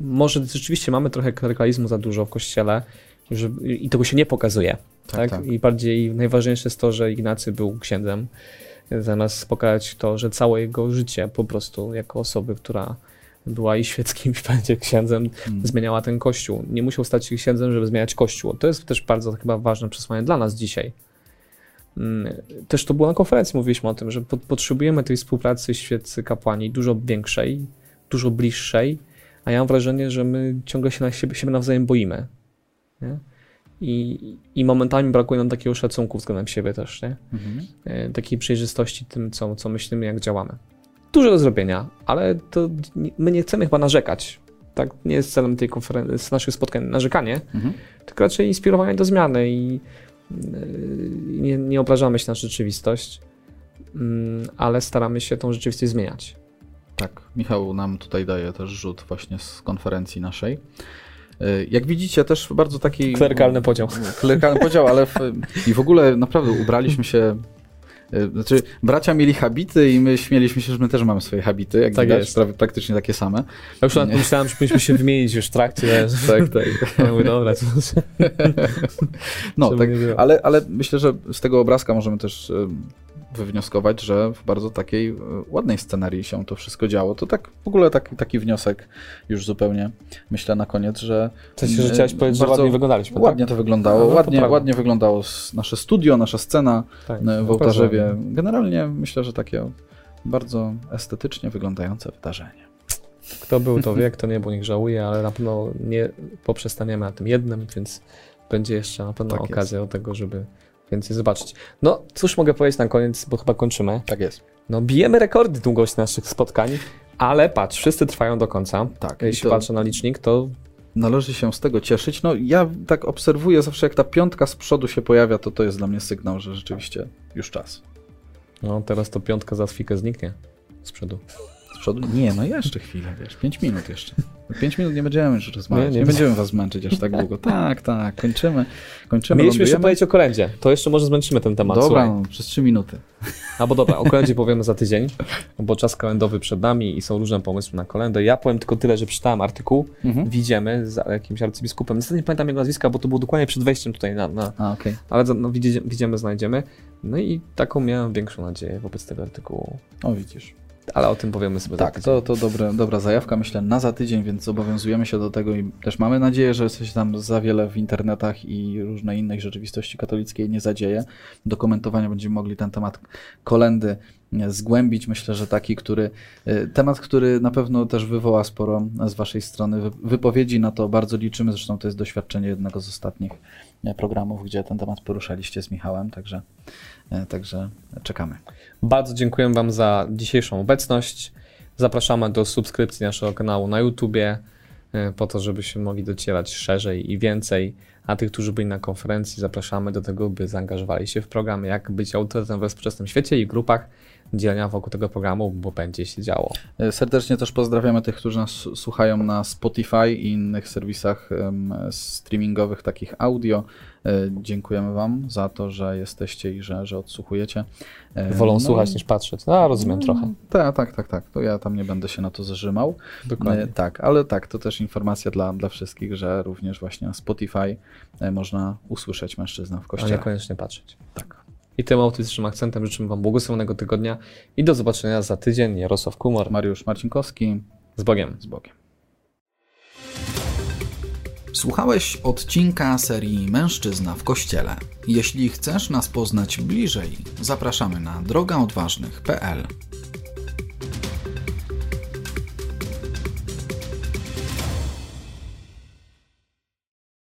B: może rzeczywiście mamy trochę klerykalizmu za dużo w kościele, że, i tego się nie pokazuje. Tak,
A: Tak, tak.
B: I bardziej najważniejsze jest to, że Ignacy był księdzem, zamiast pokazać to, że całe jego życie po prostu jako osoby, która była i świeckim, <laughs> i będzie księdzem,
A: Mm.
B: zmieniała ten kościół. Nie musiał stać się księdzem, żeby zmieniać kościół. To jest też bardzo chyba ważne przesłanie dla nas dzisiaj. Mm, Też to było na konferencji, mówiliśmy o tym, że po- potrzebujemy tej współpracy świeccy kapłani dużo większej, dużo bliższej, a ja mam wrażenie, że my ciągle się na siebie, siebie nawzajem boimy. Nie? I, I momentami brakuje nam takiego szacunku względem siebie też, nie?
A: Mhm.
B: E, takiej przejrzystości tym, co, co myślimy, jak działamy. Dużo do zrobienia, ale to my nie chcemy chyba narzekać. Tak, nie jest celem tej konferencji, z naszych spotkań narzekanie,
A: Mhm.
B: tylko raczej inspirowanie do zmiany i nie, nie obrażamy się na rzeczywistość, mm, ale staramy się tą rzeczywistość zmieniać.
A: Tak, Michał nam tutaj daje też rzut właśnie z konferencji naszej. Y, Jak widzicie, też bardzo taki.
B: Klerykalny podział.
A: Klerykalny podział, ale w, i w ogóle naprawdę ubraliśmy się. Y, Znaczy, bracia mieli habity i my śmieliśmy się, że my też mamy swoje habity, jak
B: Tak
A: widać,
B: jest.
A: prawie praktycznie takie same.
B: Ja już nawet pomyślałem, że powinniśmy się wymienić już w trakcie. <laughs>
A: Tak, tak.
B: Ja mówię, dobra, to
A: No, <laughs> tak, ale, ale myślę, że z tego obrazka możemy też wywnioskować, że w bardzo takiej y, ładnej scenarii się to wszystko działo. To tak w ogóle taki, taki wniosek już zupełnie myślę na koniec, że
B: w sensie, że chciałeś
A: y,
B: powiedzieć, że ładnie wyglądaliśmy,
A: Ładnie to wyglądało,
B: no
A: ładnie, ładnie wyglądało nasze studio, nasza scena
B: tak? Tak,
A: w Ołtarzewie.
B: bardzo.
A: Generalnie myślę, że takie bardzo estetycznie wyglądające wydarzenie.
B: Kto był, to wie, kto nie był, niech żałuje, ale na pewno nie poprzestaniemy na tym jednym, więc będzie jeszcze na pewno
A: Tak jest.
B: okazja do tego, żeby więcej zobaczyć. No, cóż mogę powiedzieć na koniec, bo chyba kończymy.
A: Tak jest.
B: No, bijemy rekordy długości naszych spotkań, ale patrz, wszyscy trwają do końca.
A: Tak.
B: Jeśli
A: to
B: patrzę na licznik, to
A: należy się z tego cieszyć. No ja tak obserwuję zawsze, jak ta piątka z przodu się pojawia, to to jest dla mnie sygnał, że rzeczywiście już czas.
B: no, teraz to piątka za chwilkę zniknie z przodu.
A: Z przodu? Nie, no jeszcze chwilę, wiesz, 5 minut jeszcze. Pięć minut nie będziemy już rozmawiać.
B: Nie,
A: Nie,
B: nie.
A: będziemy was męczyć aż tak długo. Tak, tak, kończymy. kończymy
B: Mieliśmy jeszcze
A: lądujemy.
B: powiedzieć o kolędzie. To jeszcze może zmęczymy ten temat.
A: Dobra, no, przez trzy minuty.
B: Albo dobra, o kolędzie <laughs> powiemy za tydzień, bo czas kalendowy przed nami i są różne pomysły na kolędę. Ja powiem tylko tyle, że przeczytałem artykuł,
A: Mhm.
B: widzimy za jakimś arcybiskupem. Niestety nie pamiętam jego nazwiska, bo to było dokładnie przed wejściem tutaj na... na
A: A, okej.
B: ale no, widzimy, znajdziemy. No i taką miałem większą nadzieję wobec tego artykułu.
A: O, widzisz.
B: Ale o tym powiemy sobie
A: Tak, to, to dobre, dobra zajawka, myślę, na za tydzień, więc zobowiązujemy się do tego i też mamy nadzieję, że coś tam za wiele w internetach i różnej innej rzeczywistości katolickiej nie zadzieje. Do komentowania będziemy mogli ten temat kolendy zgłębić. Myślę, że taki, który, e, temat, który na pewno też wywoła sporo z Waszej strony wy- wypowiedzi, na to bardzo liczymy. Zresztą to jest doświadczenie jednego z ostatnich programów, gdzie ten temat poruszaliście z Michałem, także, e, także czekamy.
B: Bardzo dziękuję Wam za dzisiejszą obecność. Zapraszamy do subskrypcji naszego kanału na YouTubie, e, po to, żebyśmy mogli docierać szerzej i więcej. A tych, którzy byli na konferencji, zapraszamy do tego, by zaangażowali się w program Jak być autorytetem we współczesnym świecie i grupach działania wokół tego programu, bo będzie się działo.
A: E, Serdecznie też pozdrawiamy tych, którzy nas słuchają na Spotify i innych serwisach streamingowych, takich audio. E, Dziękujemy Wam za to, że jesteście i że, że odsłuchujecie. E,
B: Wolą
A: no
B: słuchać
A: i-
B: niż patrzeć. No, rozumiem trochę.
A: Tak, tak, tak, tak. To ja tam nie będę się na to zarzymał.
B: Dokładnie.
A: Tak, ale tak, to też informacja dla, dla wszystkich, że również właśnie na Spotify można usłyszeć mężczyznę w
B: A
A: kościele.
B: niekoniecznie patrzeć.
A: Tak.
B: I tym optymistycznym akcentem życzymy Wam błogosławionego tygodnia i do zobaczenia za tydzień. Jarosław Kumor
A: Mariusz Marcinkowski,
B: z Bogiem.
A: z Bogiem. Słuchałeś odcinka serii Mężczyzna w Kościele. Jeśli chcesz nas poznać bliżej, zapraszamy na drogaodważnych.pl.